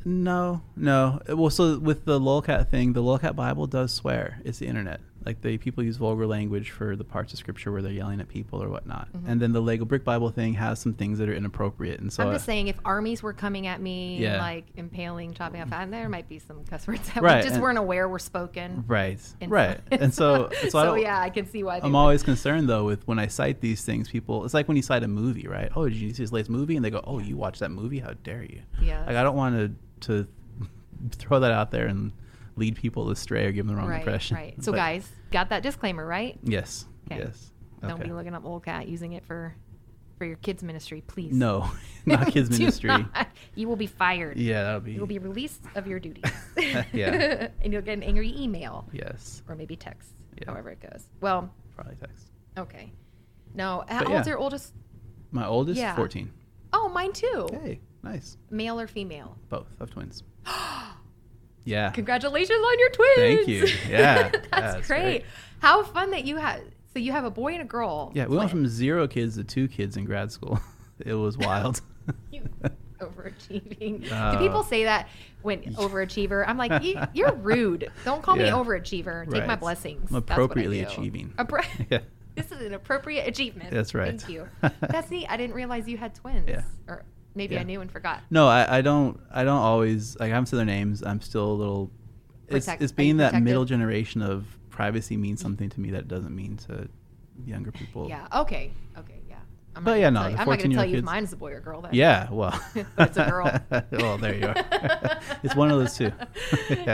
No, no. Well, so with the lolcat thing, the lolcat Bible does swear. It's the internet. Like the people use vulgar language for the parts of scripture where they're yelling at people or whatnot. Mhm. And then the Lego Brick Bible thing has some things that are inappropriate. And so I'm just I- saying, if armies were coming at me, Yeah. like impaling, chopping off, and there might be some cuss words that Right, we just and- weren't aware were spoken. right, right. And so, <laughs> so, I yeah, I can see why. I'm would. always concerned though with when I cite these things. People, it's like when you cite a movie, right? Oh, did you see this latest movie? And they go, Oh, you watched that movie? How dare you? Yeah. Like I don't want to to <laughs> throw that out there and lead people astray or give them the wrong right, impression. right. So, But- guys, got that disclaimer, right? Yes. Okay. Yes. Don't be looking up lolcat using it for for your kids ministry, please. No, <laughs> not kids <laughs> ministry. not. You will be fired. Yeah, that'll be. You will be released of your duties. <laughs> Yeah. and you'll get an angry email Yes, or maybe text, Yeah. however it goes. Well, probably text. okay. No, how But old's yeah. your oldest? My oldest, Yeah. fourteen. Oh, mine too. Hey, nice. Male or female? Both have twins. <gasps> <gasps> Yeah. Congratulations on your twins. Thank you. <laughs> Yeah. that's, Yeah, that's great. great. How fun that you had. So you have a boy and a girl. Yeah, we went from zero kids to two kids in grad school. <laughs> it was wild. <laughs> You overachieving. Uh, Do people say that when overachiever? I'm like, you, you're rude. Don't call me overachiever. Take my blessings. I'm That's what I appropriately achieving. Appro- Yeah. This is an appropriate achievement. That's right. Thank you. That's neat. I didn't realize you had twins. Yeah. Or maybe Yeah. I knew and forgot. No, I, I don't. I don't always like. I haven't said their names. I'm still a little. It's Protect- it's being that protective? middle generation of privacy means something to me that it doesn't mean to younger people. Yeah. Okay. Okay. Yeah. I'm But not yeah, no, you- I'm not going to tell 14-year-old you if mine's a boy or girl. Then. Yeah, well, <laughs> But it's a girl. <laughs> well, there you are. <laughs> it's one of those two.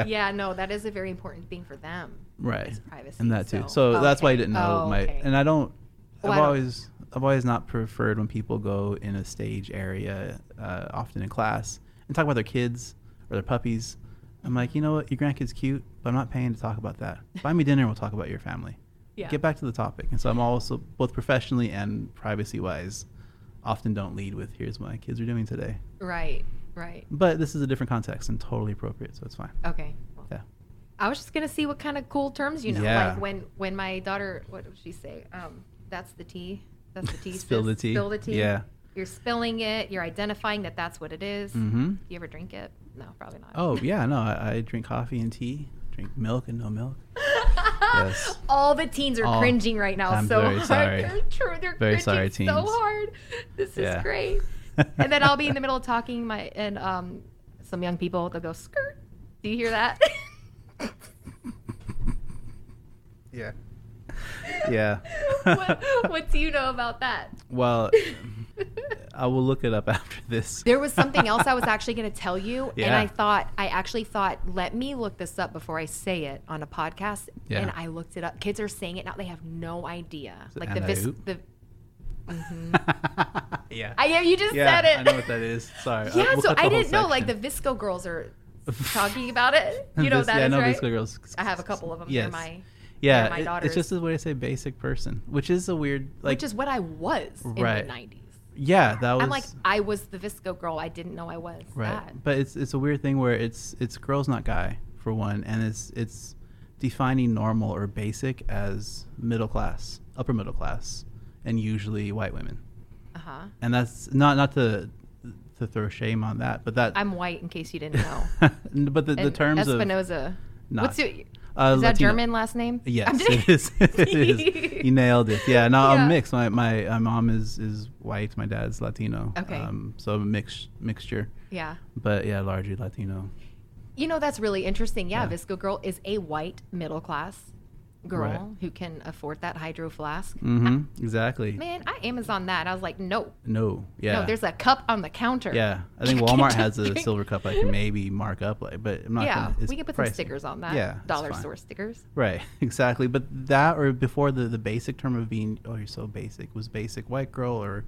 yeah. No, that is a very important thing for them. right. privacy, and that too. so- So, that's why I didn't know Oh, my. okay. And I don't. Well, I've I don't- always. I've always not preferred when people go in a stage area, uh, often in class, and talk about their kids or their puppies. I'm like, you know what, your grandkid's cute, but I'm not paying to talk about that. Buy me dinner, and we'll talk about your family. Yeah. Get back to the topic. And so I'm also both professionally and privacy wise, often don't lead with "Here's what my kids are doing today." Right. Right. But this is a different context and totally appropriate, so it's fine. Okay. Well, Yeah. I was just gonna see what kind of cool terms you know. Yeah. Like when when my daughter, what did she say? Um, that's the tea. That's the tea. Spill the tea. Spill the tea. Yeah. You're spilling it. You're identifying that that's what it is. Mm-hmm. You ever drink it? No, probably not. Oh yeah, no, I, I drink coffee and tea, drink milk and no milk. Yes. <laughs> All the teens are All- cringing right now. I'm so very hard. <laughs> sorry. They're true. They're Very cringing sorry, so teens. hard. This is Yeah. great. <laughs> and then I'll be in the middle of talking my and um some young people they'll go skirt. Do you hear that? Yeah. Yeah. <laughs> what, what do you know about that? Well, <laughs> I will look it up after this. There was something else I was <laughs> actually going to tell you, and I thought I actually thought let me look this up before I say it on a podcast. Yeah. And I looked it up. Kids are saying it now; they have no idea. it like the vis- anti-oop? the. yeah. I yeah, you just yeah, said it. I know what that is. Sorry. Uh, Yeah, we'll so I didn't know. Like the VSCO girls are talking about it. You know Vis- that yeah, is no, right. VSCO girls. I have a couple of them. Yes. They're my, Yeah, my it- daughters. it's just the way to say basic person, which is a weird like. which is what I was Right. in the '90s. yeah, that was I'm like, I was the VSCO girl. I didn't know I was right, that. but it's it's a weird thing where it's it's girls not guy for one, and it's it's defining normal or basic as middle class, upper middle class, and usually white women, Uh huh. and that's not not to to throw shame on that, but that I'm white, in case you didn't know. <laughs> but the, the terms of Espinoza. What's your? Uh, is that Latino. German last name? Yes, <laughs> it is. it is. <laughs> You nailed it. Yeah, no, Yeah. I'm mixed. My, my my mom is is white. My dad's Latino. Okay. Um, so a mix mixture, Yeah. but yeah, largely Latino. You know that's really interesting. Yeah, Yeah. VSCO girl is a white middle class girl Right. who can afford that hydro flask. Mm-hmm. Exactly. Man, I Amazon that. I was like, no, No. Yeah. no. There's a cup on the counter. Yeah, I <laughs> think Walmart has a silver cup I can maybe mark up, like, but I'm not. yeah, gonna, we can put some stickers on that. Yeah, dollar fine. store stickers. Right, <laughs> exactly. But that, or before the the basic term of being, oh, you're so basic, was basic white girl or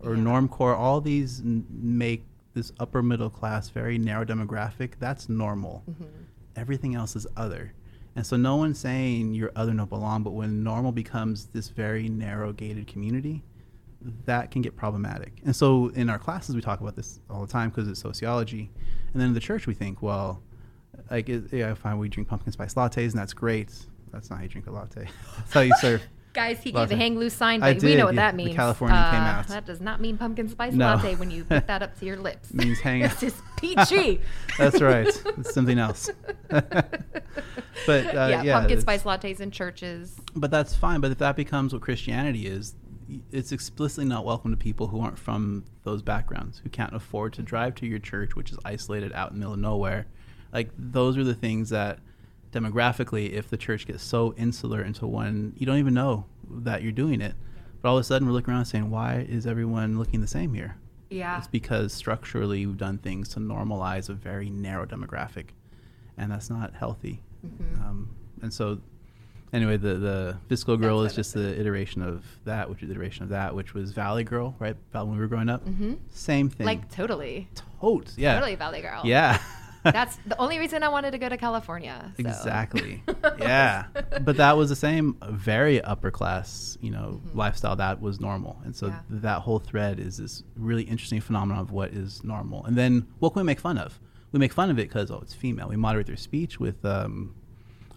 or Yeah. normcore. All these n- make this upper middle class very narrow demographic. That's normal. Mm-hmm. Everything else is other. And so no one's saying you're other no belong, but when normal becomes this very narrow gated community, that can get problematic. And so in our classes we talk about this all the time because it's sociology. And then in the church we think, well, like yeah, fine, we drink pumpkin spice lattes and that's great. That's not how you drink a latte. <laughs> that's how you serve. Guys, he Latte. gave a hang loose sign, I but we know what yeah, that the means. Californian came Uh, out. That does not mean pumpkin spice No. latte when you put that up to your <laughs> lips. It means <laughs> hang This is peachy. <laughs> That's right. It's something else. but uh, yeah, yeah, pumpkin it's- spice lattes in churches. But that's fine. But if that becomes what Christianity is, it's explicitly not welcome to people who aren't from those backgrounds, who can't afford to drive to your church, which is isolated out in the middle of nowhere. Like those are the things that demographically, if the church gets so insular into one, you don't even know that you're doing it. But all of a sudden, we're looking around saying, "Why is everyone looking the same here?" Yeah. It's because structurally we've done things to normalize a very narrow demographic, and that's not healthy. Mhm. Um, and so, anyway, the the VSCO Girl That's is just the iteration of that, which is the iteration of that, which was Valley Girl, right? When we were growing up, Mhm. same thing. Like totally. totes, yeah, Totally Valley Girl. yeah. <laughs> That's the only reason I wanted to go to California. so. Exactly. <laughs> yeah. But that was the same very upper class, you know, lifestyle that was normal. And so Mm-hmm. Yeah. that whole thread is this really interesting phenomenon of what is normal. And then what can we make fun of? We make fun of it because, oh, it's female. We moderate their speech with um,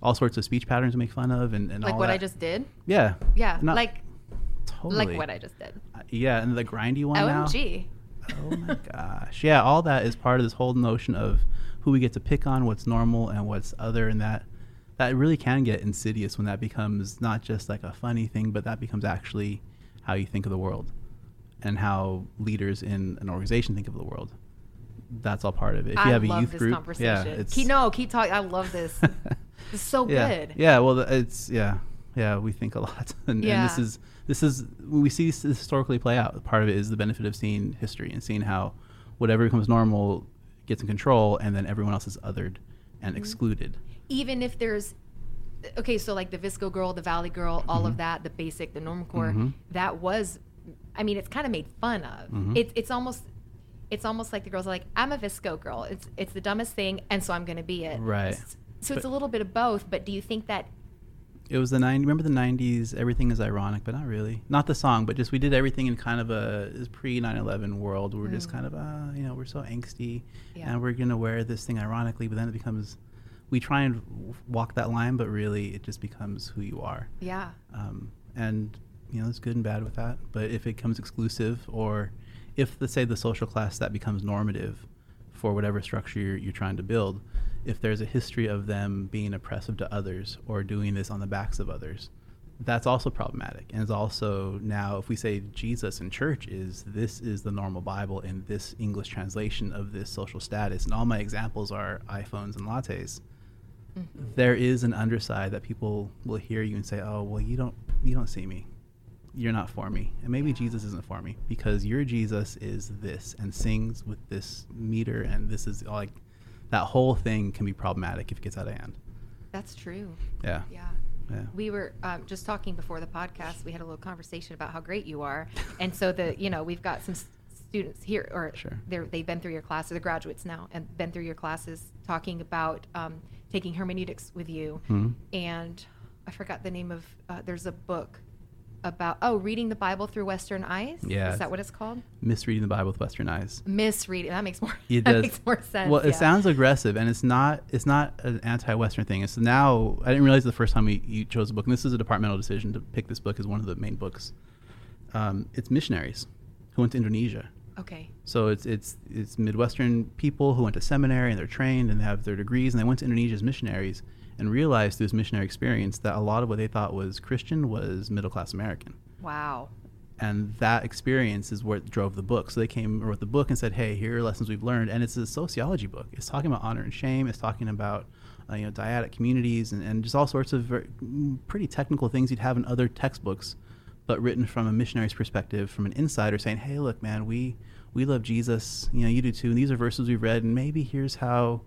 all sorts of speech patterns to make fun of and, and like what I just did. Yeah. Yeah. Not like totally. like what I just did. Uh, Yeah. And the grindy one now. OMG. Oh my gosh. Yeah, all that is part of this whole notion of who we get to pick on, what's normal and what's other and that that really can get insidious when that becomes not just like a funny thing, but that becomes actually how you think of the world and how leaders in an organization think of the world. That's all part of it. If you I have a youth group, yeah, it's keep, no, keep talking. I love this. <laughs> It's so yeah. good. Yeah, well, it's yeah, yeah. We think a lot, <laughs> and, and this is this is we see this historically play out. Part of it is the benefit of seeing history and seeing how whatever becomes normal gets in control, and then everyone else is othered and Mm-hmm. excluded. Even if there's okay, so like the VSCO girl, the Valley girl, all Mm-hmm. of that, the basic, the normcore, Mhm. that was, I mean, it's kind of made fun of. Mhm. It's it's almost. It's almost like the girls are like, I'm a Visco girl. It's it's the dumbest thing, and so I'm going to be it. Right. So it's a little bit of both. But do you think that It was the 90s Remember the '90s? Everything is ironic, but not really. Not the song, but just we did everything in kind of a pre 9/11 world. We're just Mm. kind of, uh, you know, we're so angsty, Yeah. and we're gonna wear this thing ironically, but then it becomes, we try and w- walk that line, but really it just becomes who you are. yeah, um, and you know it's good and bad with that but if it becomes exclusive or if let's say the social class that becomes normative for whatever structure you're, you're trying to build if there's a history of them being oppressive to others or doing this on the backs of others that's also problematic and it's also now if we say jesus in church is this is the normal bible in this english translation of this social status and all my examples are iphones and lattes mm-hmm. there is an underside that people will hear you and say, "Oh, well, you don't you don't see me. You're not for me." And maybe Yeah. Jesus isn't for me because your Jesus is this and sings with this meter and this is like that whole thing can be problematic if it gets out of hand. that's true. Yeah. Yeah. Yeah. We were um, just talking before the podcast. We had a little conversation about how great you are, <laughs> and so the you know we've got some students here, or Sure. they're, they've been through your classes, they're graduates now, and been through your classes, talking about um, taking hermeneutics with you. Mhm. And I forgot the name of. Uh, there's a book about oh, reading the Bible through Western eyes. Yeah. is that what it's called? Misreading the Bible with Western eyes. Misreading. That makes more. <laughs> It does. makes more sense. Well, it yeah. sounds aggressive, and it's not. It's not an anti-Western thing. It's now. I didn't realize the first time we, you chose a book, and this is a departmental decision to pick this book as one of the main books. Um, it's missionaries who went to Indonesia. Okay. So it's it's it's Midwestern people who went to seminary and they're trained and they have their degrees and they went to Indonesia as missionaries and realized through this missionary experience that a lot of what they thought was Christian was middle class American. Wow. And that experience is what drove the book. So they came and wrote the book and said, "Hey, here are lessons we've learned." And it's a sociology book. It's talking about honor and shame. It's talking about uh, you know dyadic communities and, and just all sorts of very, pretty technical things you'd have in other textbooks, but written from a missionary's perspective, from an insider saying, "Hey, look, man, we we love Jesus. You know, you do too. And these are verses we've read, and maybe here's how."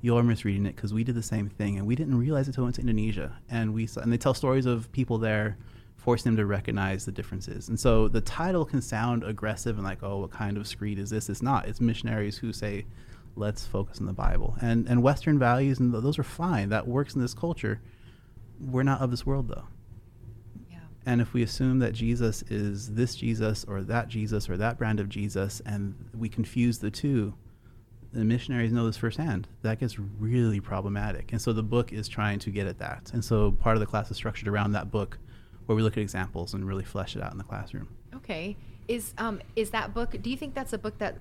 You're misreading it because we did the same thing, and we didn't realize it until we went to Indonesia. And we saw, and they tell stories of people there forcing them to recognize the differences. And so the title can sound aggressive and like, oh, what kind of screed is this? It's not. It's missionaries who say, let's focus on the Bible. And and Western values and th- those are fine. That works in this culture. We're not of this world though. Yeah. And if we assume that Jesus is this Jesus or that Jesus or that brand of Jesus, and we confuse the two, the missionaries know this firsthand. That gets really problematic. And so the book is trying to get at that. And so part of the class is structured around that book, where we look at examples and really flesh it out in the classroom. Okay. Is um is that book? Do you think that's a book that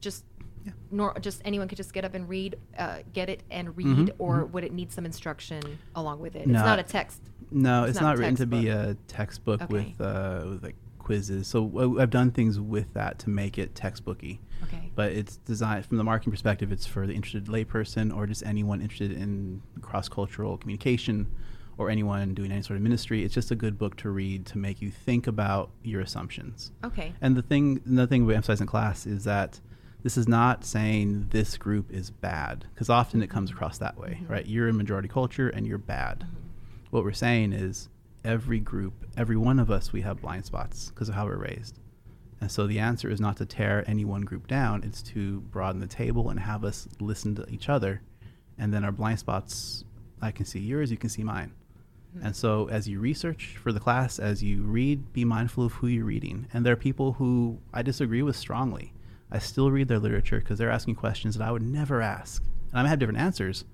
just Yeah. nor just anyone could just get up and read, uh, get it and read, Mhm, or mhm. would it need some instruction along with it? No, it's not a text. No, It's it's, not not, written to be a textbook Okay. with uh, with like quizzes. So I've done things with that to make it textbooky. Okay. But it's designed from the marketing perspective. It's for the interested layperson or just anyone interested in cross-cultural communication, or anyone doing any sort of ministry. It's just a good book to read to make you think about your assumptions. Okay. And the thing, another thing we emphasize in class is that this is not saying this group is bad, because often it comes across that way, Mhm. right? You're a majority culture and you're bad. Mhm. What we're saying is every group, every one of us, we have blind spots because of how we're raised. And so the answer is not to tear any one group down, it's to broaden the table and have us listen to each other. And then our blind spots, I can see yours, you can see mine. Mhm. And so, as you research for the class, as you read, be mindful of who you're reading. And there are people who I disagree with strongly. I still read their literature because they're asking questions that I would never ask. And I might have different answers,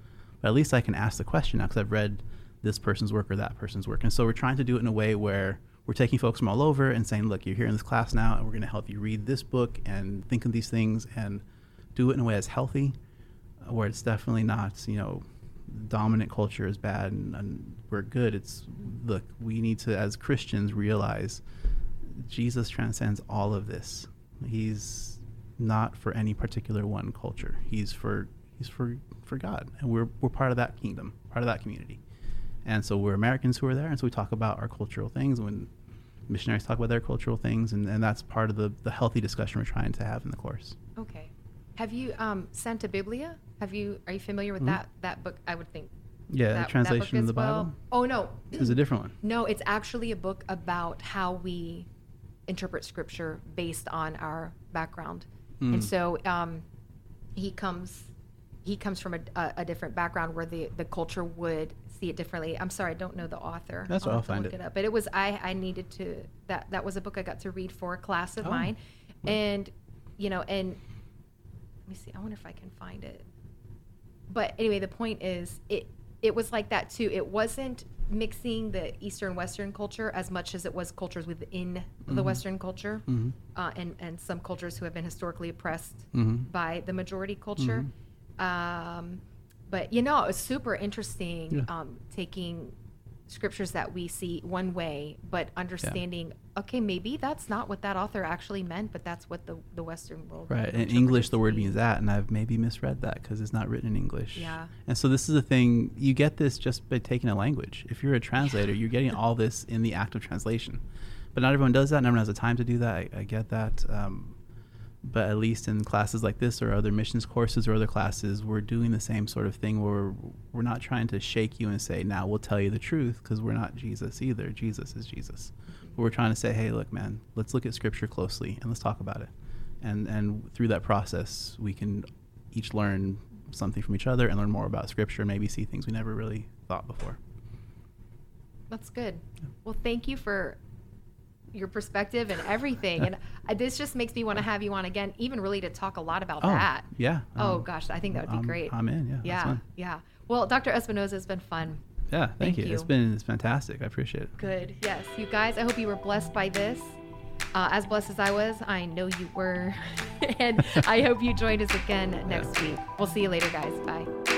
but at least I can ask the question now because I've read this person's work or that person's work. And so, we're trying to do it in a way where we're taking folks from all over and saying, look, you're here in this class now, and we're going to help you read this book and think of these things and do it in a way that's healthy, where it's definitely not, you know, dominant culture is bad and, and we're good. It's look, we need to, as Christians, realize Jesus transcends all of this. He's not for any particular one culture. He's for he's for for God, and we're we're part of that kingdom, part of that community. And so we're Americans who are there, and so we talk about our cultural things when missionaries talk about their cultural things, and, and that's part of the, the healthy discussion we're trying to have in the course. Okay. Have you um, Santa Biblia? Have you are you familiar with Mhm. that that book? I would think. Yeah, that, the that translation of the well. Bible Oh no. is a different one. No, it's actually a book about how we interpret scripture based on our background. Mm. And so um, he comes he comes from a, a, a different background where the, the culture would see it differently. I'm sorry, I don't know the author. That's all right, have I'll to find look it. up. But it was I I needed to that that was a book I got to read for a class of Oh. mine. Hmm. And you know, and let me see. I wonder if I can find it. But anyway, the point is it it was like that too. It wasn't mixing the Eastern Western culture as much as it was cultures within the Mhm. Western culture, Mhm. uh, and and some cultures who have been historically oppressed Mhm. by the majority culture. Um, but you know, it was super interesting Yeah. um, taking scriptures that we see one way, but understanding, okay, maybe that's not what that author actually meant, but that's what the, the Western world Right. In English, the word means that, and I've maybe misread that because it's not written in English. Yeah. And so this is the thing. You get this just by taking a language. If you're a translator, you're getting all this in the act of translation. But not everyone does that. Not everyone has the time to do that. I, I get that. Um, but at least in classes like this or other missions courses or other classes, we're doing the same sort of thing where we're, we're not trying to shake you and say, now we'll tell you the truth because we're not Jesus either. Jesus is Jesus. But we're trying to say, hey, look, man, let's look at scripture closely and let's talk about it. and and through that process, we can each learn something from each other and learn more about Scripture. And maybe see things we never really thought before. That's good. Well, thank you for your perspective and everything. and this just makes me want to have you on again, even really to talk a lot about Oh, that. yeah. Oh um, gosh, I think that would be I'm- great. I'm in. Yeah. that's yeah, yeah. Well, Dr. Espinoza has been fun. Yeah. Thank, Thank you. It's been it's fantastic. I appreciate it. Good. Yes, you guys. I hope you were blessed by this. Uh, as blessed as I was, I know you were. <laughs> and I hope you joined us again <laughs> next week. We'll see you later, guys. Bye.